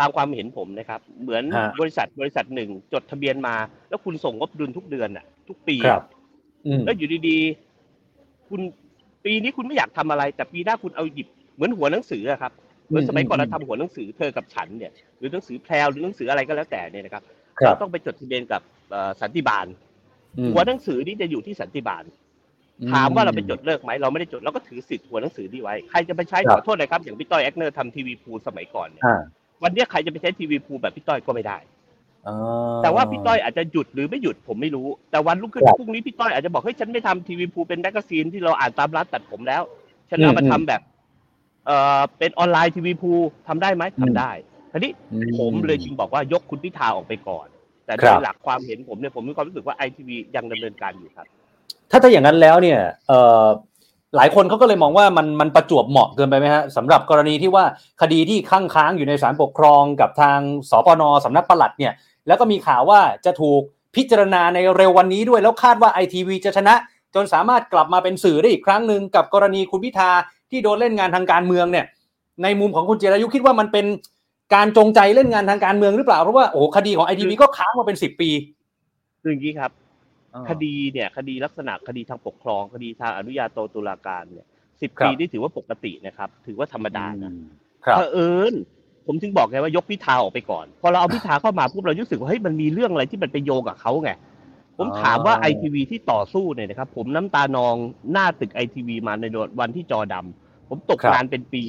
ตามความเห็นผมนะครับ เหมือนฮะบริษัทบริษัทหนึ่งจดทะเบียนมา แล้วคุณส่งงบดุลทุกเดือนอะ ทุกปีคอะรับอืมแล้วอยู่ดีๆ คุณปีนี้คุณไม่อยากทำอะไร แต่ปีหน้าคุณเอาหยิบเหมือนหัวหนังสืออะครับเหมือนสมัยก่อนเราทำหัวหนังสือเธอกับฉันเนี่ยหรือหนังสือแพรวหรือหนังสืออะไรก็แล้วแต่เนี่ยนะครับครัเราบต้องไปจดทะเบียนกับเอ่อสันติบาลอืมหัวหนังสือนี่จะอยู่ที่สันติบาล ถามว่าเราไปจดเลิกไหมเราไม่ได้จดเราก็ถือสิทธิ์หัวหนังสือนี้ไว้ใครจะไปใช้ครับขอโทษนะครับอย่างพี่ต้อยแอคเนอร์ทำทีวีพูลสมัยก่อนเนี่ยอ่าวันเนี้ยใครจะไปใช้ทีวีพูลแบบพี่ต้อยก็ไม่ได้อ่แต่ว่าพี่ต้อยอาจจะหยุดหรือไม่หยุดผมไม่รู้ แต่วันรุ่งขึ้นครับพรุ่งนี้พี่ต้อยอาจจะบอกเฮ้ยฉันไม่ทำทีวีพูลเป็นแมกกาซีนที่เราอ่านตามร้านตัดผมแล้ว ฉันเอามาอืมทำแบบเอ่อเป็นออนไลน์ทีวีพูลทำได้ไหมอืมทำได้ทีนี้อืมผมเลยจึงบอกว่ายกคุณพิธาออกไปก่อน แต่โดยหลักครับความเห็นผมเนี่ยผมมีความรู้สึกว่าไอทีวียังดำเนินการอยู่ครับ ถ้าถ้าอย่างนั้นแล้วเนี่ยหลายคนเขาก็เลยมองว่ามันมันประจวบเหมาะเกินไปไหมฮะสำหรับกรณีที่ว่าคดีที่ค้างค้างอยู่ในศาลปกครองกับทางสปนสำนักปลัดเนี่ย แล้วก็มีข่าวว่าจะถูกพิจารณาในเร็ววันนี้ด้วย แล้วคาดว่าไอทีวีจะชนะ จนสามารถกลับมาเป็นสื่อได้อีกครั้งหนึ่งกับกรณีคุณพิธาที่โดนเล่นงานทางการเมืองเนี่ย ในมุมของคุณเจรายุคิดว่ามันเป็นการจงใจเล่นงานทางการเมืองหรือเปล่าเพราะว่าโอ้คดีของไอทีวีก็ค้างมาเป็นสิบปีคืออย่างนี้ครับ คดีเนี่ยคดีลักษณะคดีทางปกครอง คดีทางอนุญาโตตุลาการเนี่ยสิบครับปีนี่ถือว่าปกตินะครับ ถือว่าธรรมดานะครับเผอิญผมถึงบอกไงว่ายกพิธาออกไปก่อน พอเราเอาพิธาเข้ามาปุ๊บเรารู้สึกว่าเฮ้ยมันมีเรื่องอะไรที่มันไปโยงกับเขาไงผมถามว่าไอทีวีที่ต่อสู้เนี่ยนะครับ ผมน้ำตานองหน้าตึกไอทีวีมาในวันที่จอดำผมตกครับงานเป็นปี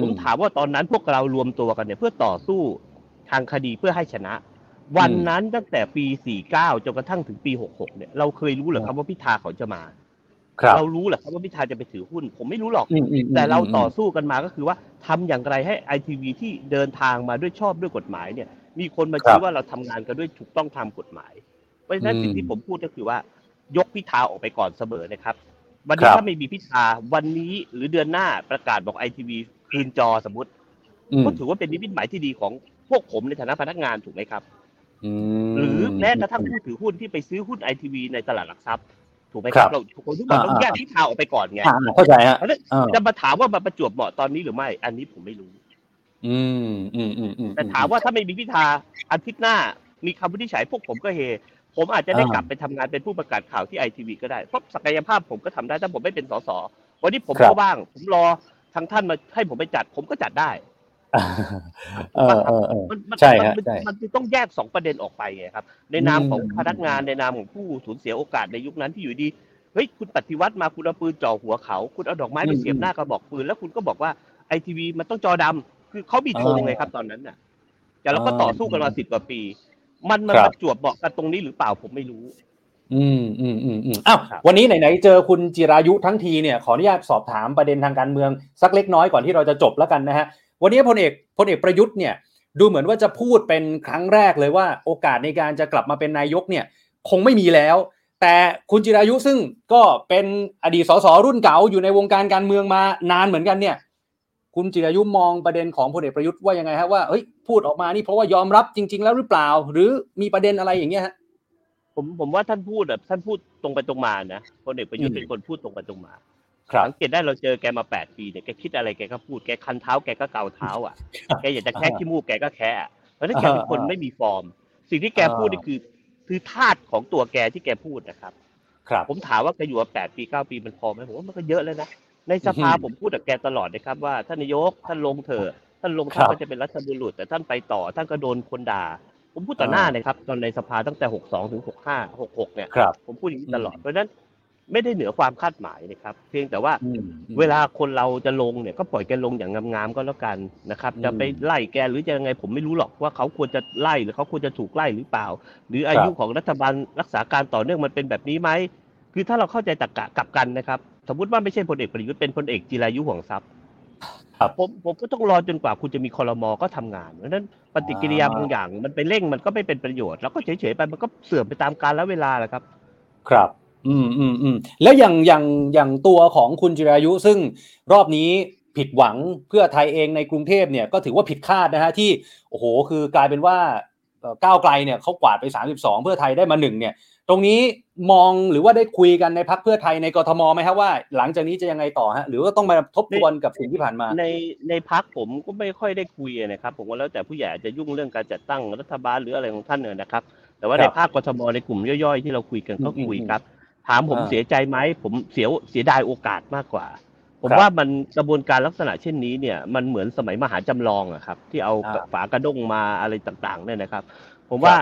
ผมถามว่าตอนนั้นพวกเรารวมตัวกันเนี่ย เพื่อต่อสู้ทางคดีเพื่อให้ชนะ วันนั้นตั้งแต่ปี 49 จนกระทั่งถึงปี 66 เนี่ย เราเคยรู้เหรือครับว่าพิธาเขาจะมาครับเรารู้เหรอครับว่าพิธาจะไปถือหุ้น ผมไม่รู้หรอกอืมอืมอืมแต่เราอืมต่อสู้กันมาก็คือว่าทำอย่างไรให้ไอทีวีที่เดินทางมาด้วยชอบด้วยกฎหมายเนี่ย มีคนมาครัชี้บว่าเราทำงานกันด้วยถูกต้องตามกฎหมาย เพราะฉะนั้นอืมสิ่งที่ผมพูดก็คือว่ายกพิธาออกไปก่อนเสมอนะครับ วันคนี้รับถ้าไม่มีพิธาวันนี้หรือเดือนหน้าประกาศบอกไอทีวีคืนจอสมมติอืมก็ถือว่าเป็นนิมิตหมายที่ดีของพวกผมในฐานะพนักงานถูกไหมครับอืม หรือแม้กระทั่งผู้ถือหุ้นที่ไปซื้อหุ้นไอทีวีในตลาดหลักทรัพย์ถูกไหมคครัรับบเราคนทุกคนต้องอ่าแยกพิธาออกไปก่อนไงอ่าเข้าใจฮะเพราะฉะนั้นอ่าจะมาถามว่ามันประจวบเหมาะตอนนี้หรือไม่ อันนี้ผมไม่รู้ อืมอืมอืมอืมแต่ถามว่าถ้าไม่มีพิธาอาทิตย์หน้า มีคำวินิจฉัยพวกผมก็เฮผมอาจจะได้อ่ากลับไปทำงานเป็นผู้ประกาศข่าวที่ไอทีวีก็ได้เพราะศักยภาพผมก็ทำได้ถ้าผมไม่เป็นสสวันนี้ผมครับก็ว่าง ผมรอทางท่านมาให้ผมไปจัด ผมก็จัดได้ เออเออเออมันมันใช่มันฮะมันใช่มันต้องแยกสองประเด็นออกไปไงครับ ในนามของอืมพนักงานในนามของผู้สูญเสียโอกาสในยุคนั้นที่อยู่ดีเฮ้ยคุณปฏิวัติมาคุณเอาปืนจ่อหัวเขา คุณเอาดอกไม้ไปเสียบหน้ากระบอกปืนแล้วคุณก็บอกว่าไอทีวีมันต้องจอดำคือเขามีธงไงครับตอนนั้นน่ะแต่เราก็ต่อสู้กันมาสิบกว่าปี มันมันครับประจวบเหมาะกันตรงนี้หรือเปล่าผมไม่รู้ อืมอืมอืมอืมอ้าวครับวันนี้ไหนๆเจอคุณจิรายุทั้งทีเนี่ยขออนุญาตสอบถามประเด็นทางการเมืองสักเล็กน้อยก่อนที่เราจะจบแล้วกันนะฮะ วันนี้พลเอกพลเอกประยุทธ์เนี่ยดูเหมือนว่าจะพูดเป็นครั้งแรกเลยว่าโอกาสในการจะกลับมาเป็นนายกเนี่ยคงไม่มีแล้ว แต่คุณจิรายุซึ่งก็เป็นอดีตสสรุ่นเก่าอยู่ในวงการการเมืองมานานเหมือนกันเนี่ยคุณจิรายุมองประเด็นของพลเอกประยุทธ์ว่ายังไงฮะว่าเฮ้ยพูดออกมานี่เพราะว่ายอมรับจริง ๆ แล้วหรือเปล่า หรือมีประเด็นอะไรอย่างเงี้ยฮะผมผมว่าท่านพูดแบบท่านพูดตรงไปตรงมานะพลเอกประยุทธ์เป็นคนพูดตรงไปตรงมา สังเกตได้เราเจอแกมาแปดปีเนี่ยแกคิดอะไรแกก็พูดแกคันเท้าแกก็เกาเท้าอะแกอยากจะแค่ขี้มูกแกก็แค่อะเพราะฉะนั้นแกเป็นคนอ่าไม่มีฟอร์ม สิ่งที่แกอ่าพูดนี่คือคือธาตุของตัวแกที่แกพูดนะครับ ครับ ผมถามว่าแกอยู่มาแปดปีเก้าปีมันพอไหมผมว่ามันก็เยอะแล้วนะในสภาอือฮึผมพูดกับแกตลอดนะครับว่าท่านนายกท่านลงเถอะท่านลงครัท่านบก็จะเป็นรัฐบุรุษแต่ท่านไปต่อท่านก็โดนคนด่า ผมพูดต่อหน้าอ่าเลยครับ ตอนในสภาตั้งแต่หกสองถึงหกห้าหกหกเนี่ยครับผมพูดอย่างนี้ตลอดเพราะฉะนั้น ไม่ได้เหนือความคาดหมายนะครับ เพียงแต่ว่าอืมเวลาคนเราจะลงเนี่ยก็ปล่อยแกลงอย่างงามๆก็แล้วกันนะครับอืมจะไปไล่แกหรือจะยังไงผมไม่รู้หรอกว่าเขาควรจะไล่หรือเขาควรจะถูกไล่หรือเปล่า หรืออายุของรัฐบาลรักษาการต่อเนื่องมันเป็นแบบนี้ไหมคือถ้าเราเข้าใจตรรกะกลับกันนะครับ สมมติว่าไม่ใช่พลเอกประยุทธ์เป็นพลเอกจิรายุห่วงทรัพย์ครับผมผมก็ต้องรอจนกว่าคุณจะมีคอรมอก็ทำงานเพราะฉะนั้นปฏิกิริยาอ่าบางอย่างมันไปเร่งมันก็ไม่เป็นประโยชน์ แล้วก็เฉยๆไปมันก็เสื่อมไปตามกาลและเวลาแหละครับ ครับ อืมอืมอืมแล้วอย่างอย่างอย่างตัวของคุณจิรายุ ซึ่งรอบนี้ผิดหวังเพื่อไทยเองในกรุงเทพเนี่ยก็ถือว่าผิดคาดนะฮะที่โอ้โหคือกลายเป็นว่าเอ่อก้าวไกลเนี่ยเขากวาดไป 32 เพื่อไทยได้มาหนึ่งเนี่ย ตรงนี้มองหรือว่าได้คุยกันในพักเพื่อไทยในกทมไหมครับว่า หลังจากนี้จะยังไงต่อฮะหรือว่าต้องมาทบทวนกับสิ่งที่ผ่านมา ในในพักผมก็ไม่ค่อยได้คุยนะครับ ผมว่าแล้วแต่ผู้ใหญ่อาจจะยุ่งเรื่องการจัดตั้งรัฐบาลหรืออะไรของท่านเนี่ยนะครับ แต่ว่าครัในบภาคกทมในกลุ่มย่อยๆ ที่เราคุยกันก็อืมคุยอืมครับ ถามผมอ่าเสียใจไหมผมเสียเสียดายโอกาสมากกว่า ผมครับว่ามันกระบวนการลักษณะเช่นนี้เนี่ยมันเหมือนสมัยมหาจำลองอะครับ ที่เอาอ่าฝากระด้งมาอะไรต่างๆเนี่ยนะครับ ผมว่า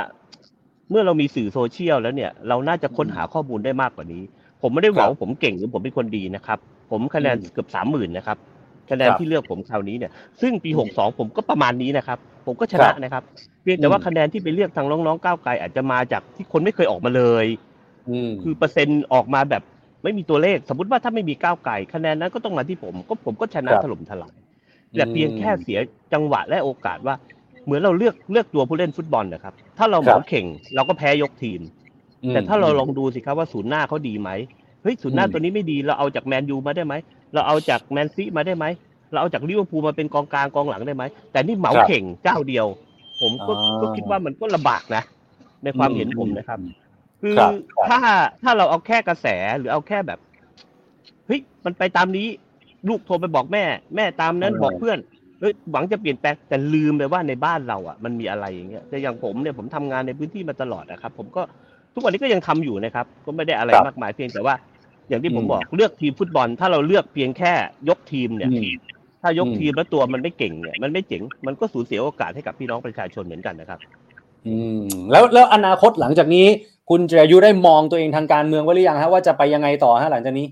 เมื่อเรามีสื่อโซเชียลแล้วเนี่ย เราน่าจะค้นหาข้อมูลได้มากกว่านี้ ผมไม่ได้หวังครับว่าผมเก่งหรือผมเป็นคนดีนะครับ ผมคะแนนอืมเกือบสามหมื่นนะครับคะแนนครับที่เลือกผมคราวนี้เนี่ย ซึ่งปีอืมหกสองผมก็ประมาณนี้นะครับ ผมก็ชนะครับนะครับเพียงแต่ว่าอืมคะแนนที่ไปเลือกทางน้องๆก้าวไกลอาจจะมาจากที่คนไม่เคยออกมาเลยอืม คือเปอร์เซ็นต์ออกมาแบบไม่มีตัวเลข สมมติว่าถ้าไม่มีก้าวไกลคะแนนนั้นก็ต้องมาที่ผม ก็ผมก็ชนะครับถล่มทลายแต่เพียงแค่เสียจังหวะและโอกาสว่า เหมือนเราเลือกเลือกตัวผู้เล่นฟุตบอลนะครับ ถ้าเราเหครัมาบเข่งครับเราก็แพ้ยกทีมอืมแต่ถ้าเราลองดูสิครับว่าศูนย์หน้าเขาดีไหมเฮ้ยศูนย์หน้าอืมตัวนี้ไม่ดีเราเอาจากแมนยูมาได้ไหมเราเอาจากแมนซีมาได้ไหมเราเอาจากลิเวอร์พูลมาเป็นกองกลางกองหลังได้ไหมแต่นี่เหมาเข่งครับเจ้าเดียว ผมก็อ่าก็คิดว่ามันก็ลำบากนะ ในความเห็นผมนะครับ คือครับครับถ้าถ้าเราเอาแค่กระแสหรือเอาแค่แบบเฮ้ยมันไปตามนี้ ลูกโทรไปบอกแม่ แม่ตามนั้นเออบอกเพื่อนเฮ้ยหวังจะเปลี่ยนแปลงแต่ลืมไปว่าในบ้านเราอะมันมีอะไรอย่างเงี้ยแต่อย่างผมเนี่ยผมทำงานในพื้นที่มาตลอดนะครับ ผมก็ทุกวันนี้ก็ยังทำอยู่นะครับ ก็ไม่ได้อะไรครับมากมายเพียงแต่ว่า อย่างที่ผมอืมบอกเลือกทีมฟุตบอล ถ้าเราเลือกเพียงแค่ยกทีมเนี่ยอืมถ้ายกอืมทีมแล้วตัวมันไม่เก่งเนี่ยมันไม่เจ๋งมันก็สูญเสียโอกาสให้กับพี่น้องประชาชนเหมือนกันนะครับ อืมแล้วแล้วอนาคตหลังจากนี้ คุณจิรายุได้มองตัวเองทางการเมืองไว้หรือยังฮะว่าจะไปยังไงต่อฮะหลังจากนี้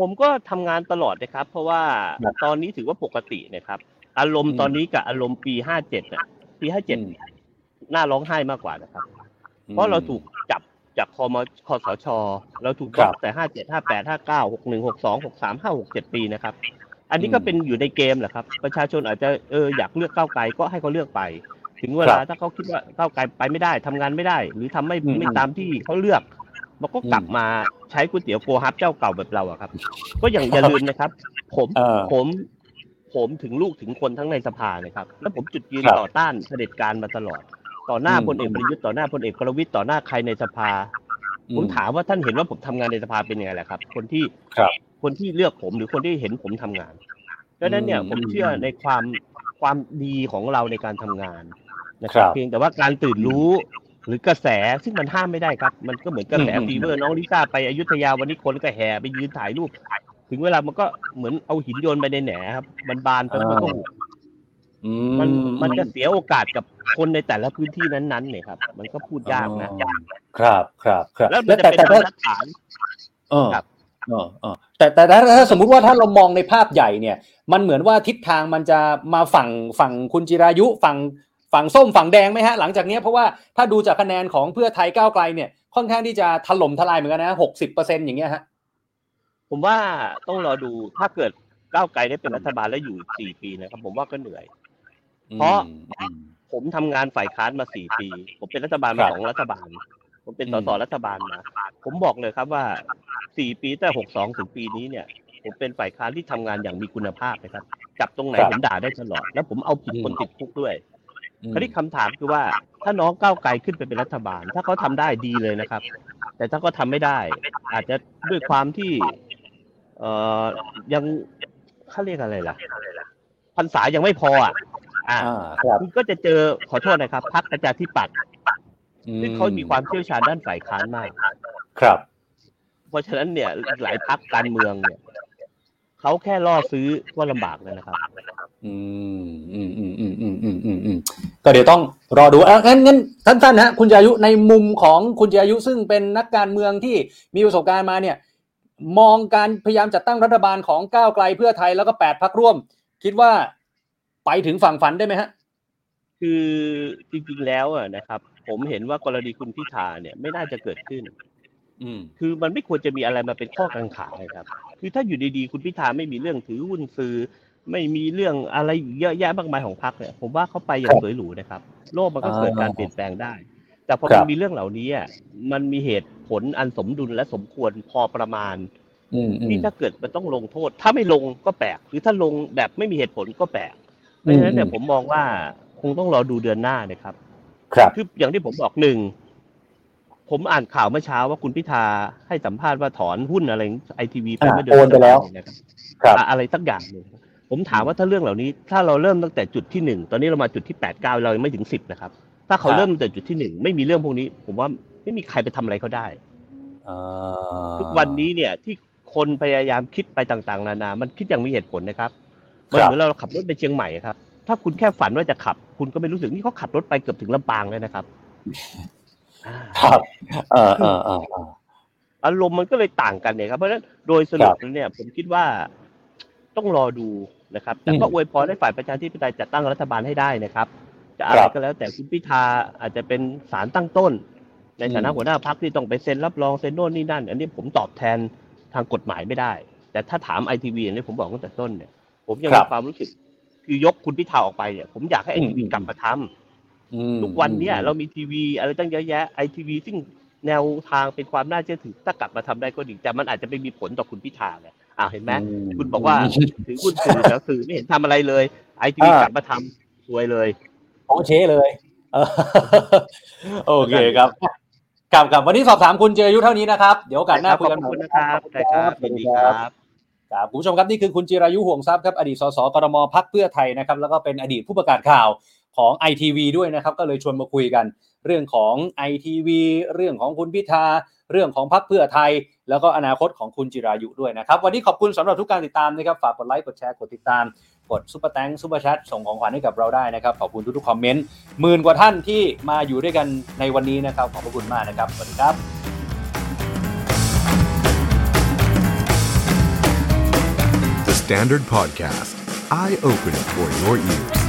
ผมก็ทำงานตลอดนะครับ เพราะว่าครับตอนนี้ถือว่าปกตินะครับ อารมณ์อืมตอนนี้กับอารมณ์ปีห้าเจ็ดน่ะปีห้าเจ็ดอืมน่าร้องไห้มากกว่านะครับ เพราะเราถูกจับจากคอมคอสช เราถูกครับจับแต่ห้าเจ็ดห้าแปดห้าเก้าหกหนึ่งหกสองหกสามห้าหกเจ็ดปีนะครับ อันนี้ก็อืมเป็นอยู่ในเกมแหละครับ ประชาชนอาจจะเอออยากเลือกก้าวไกลก็ให้เขาเลือกไป ถึงเวลาครับถ้าเขาคิดว่าก้าวไกลไปไม่ได้ทำงานไม่ได้ หรือทำไม่อืมไม่ตามที่เขาเลือกมันก็กลับอืมมาใช้ก๋วยเตี๋ยวโกฮับเจ้าเก่าแบบเราอะครับ ก็อย่างอย่าลืมนะครับ ผมเออผมผมถึงลูกถึงคนทั้งในสภานะครับ แล้วผมจุดยืนครับต่อต้านเผด็จการมาตลอด ต่อหน้าอืมพลเอกประยุทธ์ต่อหน้าพลเอกประวิตยต่อหน้าใครในสภาอืผมถามว่าท่านเห็นว่าผมทำงานในสภาเป็นยังไงแหละครับ คนที่ครับคนที่เลือกผมหรือคนที่เห็นผมทำงานดังนั้นเนี่ยอืมผมเชื่อในความความดีของเราในการทำงาน นะคครัรับบเพียงแต่ว่าการตื่นรู้หรือกระแสซึ่งมันห้ามไม่ได้ครับ มันก็เหมือนกระแสอืมฟีเวอร์น้องลิซ่าไปอยุธยาวันนี้คนก็แห่ไปยืนถ่ายรูปถึงเวลามันก็เหมือนเอาหินโยนไปในแหนครับ มันบานไปแล้วมันก็หุบอืมันมันจะเสียโอกาสกับคนในแต่ละพื้นที่นั้นๆเนี่ยครับ มันก็พูดยากนะครับครับครับแล้วมันจะแต่เป็นแต่บรถ้ารทัดฐานเออครับเออเออแต่แต่ถ้าถ้าสมมุติว่าถ้าเรามองในภาพใหญ่เนี่ย มันเหมือนว่าทิศทางมันจะมาฝั่งฝั่งคุณจิรายุฝั่ง ฝั่งส้มฝั่งแดงไหมฮะหลังจากเนี้ยเพราะว่าถ้าดูจากคะแนนของเพื่อไทยก้าวไกลเนี่ยค่อนข้างที่จะถล่มทลายเหมือนกันนะหกสิบเปอร์เซ็นอย่างเงี้ยฮะผมว่าต้องรอดูถ้าเกิดก้าวไกลได้เป็นรัฐบาลแล้วอยู่สี่ปีนะครับ ผมว่าก็เหนื่อย เพราะอืมผมทำงานฝ่ายค้านมาสี่ปี ผมเป็นรัฐบาลครัมาบสองรัฐบาล ผมเป็นอืสมสรัฐบาลมาผมบอกเลยครับว่าสี่ปีแต่หกสองถึงปีนี้เนี่ย ผมเป็นฝ่ายค้านที่ทำงานอย่างมีคุณภาพนะครับจับตรงไหนผมด่าได้ตลอด แล้วผมเอาผิดคนติดคุกด้วย คราวนี้คำถามคือว่าถ้าน้องก้าวไกลขึ้นไปเป็นรัฐบาล ถ้าเขาทำได้ดีเลยนะครับ แต่ถ้าก็ทำไม่ได้ อาจจะด้วยความที่เอ่อยังเขาเรียกอะไรล่ะพรรษายังไม่พออะอ่าคุณก็จะเจอขอโทษนะครับพรรคประชาธิปัตย์ซึ่งเขามีความเชี่ยวชาญด้านฝ่ายค้านมาก ครับ เพราะฉะนั้นเนี่ยหลายพรรคการเมืองเนี่ยเขาแค่ล่อซื้อก็ลำบากเลยนะครับ อืมอืมอืมอืม ก็เดี๋ยวต้องรอดูอะงั้นงั้นท่านๆฮะคุณจิรายุในมุมของคุณจิรายุซึ่งเป็นนักการเมืองที่มีประสบการณ์มาเนี่ย มองการพยายามจัดตั้งรัฐบาลของก้าวไกลเพื่อไทยแล้วก็แปดพักร่วม คิดว่าไปถึงฝั่งฝันได้ไหมฮะ คือจริงๆแล้วอะนะครับ ผมเห็นว่ากรณีคุณพิธาเนี่ยไม่น่าจะเกิดขึ้น อืมคือมันไม่ควรจะมีอะไรมาเป็นข้อกังขาเลยครับ คือถ้าอยู่ดีๆ คุณพิธาไม่มีเรื่องถือหุ้นซื้อ ไม่มีเรื่องอะไรเยอะแยะมากมายของพรรคเนี่ยผมว่าเขาไปอย่างสวยหรูนะครับ โลกมันก็เกิดการเปลี่ยนแปลงได้ แต่พอครัมันบมีเรื่องเหล่านี้อะมันมีเหตุผลอันสมดุลและสมควรพอประมาณอืมอืมที่ถ้าเกิดมันต้องลงโทษ ถ้าไม่ลงก็แปลกหรือถ้าลงแบบไม่มีเหตุผลก็แปลกเพราะฉะนั้นเนี่ยอืมผมมองว่าคงต้องรอดูเดือนหน้านะครับ ครับคืออย่างที่ผมบอกหนึ่งผมอ่านข่าวเมื่อเช้าว่าคุณพิธาให้สัมภาษณ์ว่าถอนหุ้นอะไรไอทีวีไปอ่าเมื่อเดืโอนไปแล้วนะครับครับอะอะไรสักอย่างหนึ่ง ผมถามว่าถ้าเรื่องเหล่านี้ ถ้าเราเริ่มตั้งแต่จุดที่หนึ่งตอนนี้เรามาจุดที่แปดเก้าเรายังไม่ถึงสิบนะครับ ถ้าเขาครับเริ่มตั้งแต่จุดที่หนึ่งไม่มีเรื่องพวกนี้ ผมว่าไม่มีใครไปทำอะไรเขาได้อ่าทุกวันนี้เนี่ยที่คนพยายามคิดไปต่างๆ นานา มันคิดอย่างมีเหตุผลนะครับมันเหมือนเราขับรถไปเชียงใหม่ครับ ถ้าคุณแค่ฝันว่าจะขับ คุณก็ไม่รู้สึกนี่เขาขับรถไปเกือบถึงลำปางเลยนะครับอ่าครับเออเออเออเอออารมณ์มันก็เลยต่างกันเนี่ยครับ เพราะฉะนั้นโดยสรุปแล้วเนี่ย ผมคิดว่าต้องรอดู นะครับ แต่ก็อืมอวยพรให้ฝ่ายประชาธิปไตยจัดตั้งรัฐบาลให้ได้นะครับ จะอะไรครับก็แล้วแต่คุณพิธาอาจจะเป็นสารตั้งต้น ในฐานะอืมหัวหน้าพรรคที่ต้องไปเซ็นรับรองเซ็นโน่นนี่นั่น อันนี้ผมตอบแทนทางกฎหมายไม่ได้ แต่ถ้าถามไอทีวีอย่างที่ผมบอกตั้งแต่ต้นเนี่ยผมยังครัมีบความรู้สึกคือยกคุณพิธาออกไปเนี่ยผมอยากให้ไอทีวีอืมกลับมาทำอืมทุกวันเนี้ยเรามีทีวีอะไรตั้งเยอะแยะไอทีวีซึ่งแนวทางเป็นความน่าเชื่อถือถ้ากลับมาทำได้ก็ดีแต่มันอาจจะไม่มีผลต่อคุณพิธาเลย อ่าเห็นไหมอืมคุณบอกว่าถือหุ้นสื่อแล้วสื่อไม่เห็นทำอะไรเลยไอทีวีอ่ากลับมาทำสวยเลยโอเชเลยเออโอเคครับครับครับวันนี้สอบถามคุณเจอายุเท่านี้นะครับ เดี๋ยวโอกาสหน้าคุยกันขอบใหม่คุณนะครับได้ครับสวัสยินดีดีคครัรับบครับคุณผู้ชมครับนี่คือคุณจิรายุห่วงทรัพย์ครับอดีตสสกรมพักเพื่อไทยนะครับแล้วก็เป็นอดีตผู้ประกาศข่าวของไอทีวีด้วยนะครับ ก็เลยชวนมาคุยกัน เรื่องของไอทีวีเรื่องของคุณพิธา เรื่องของพรรคเพื่อไทย แล้วก็อนาคตของคุณจิรายุด้วยนะครับ วันนี้ขอบคุณสำหรับทุกการติดตามนะครับ ฝากกดไลค์กดแชร์กดติดตามกด Super Thanks Super Chat ส่งของขวัญให้กับเราได้นะครับ ขอบคุณทุกๆคอมเมนต์หมื่นกว่าท่านที่มาอยู่ด้วยกันในวันนี้นะครับ ขอบพระคุณมากนะครับสวัสดีครับ The Standard Podcast, Eye Opener for your ears.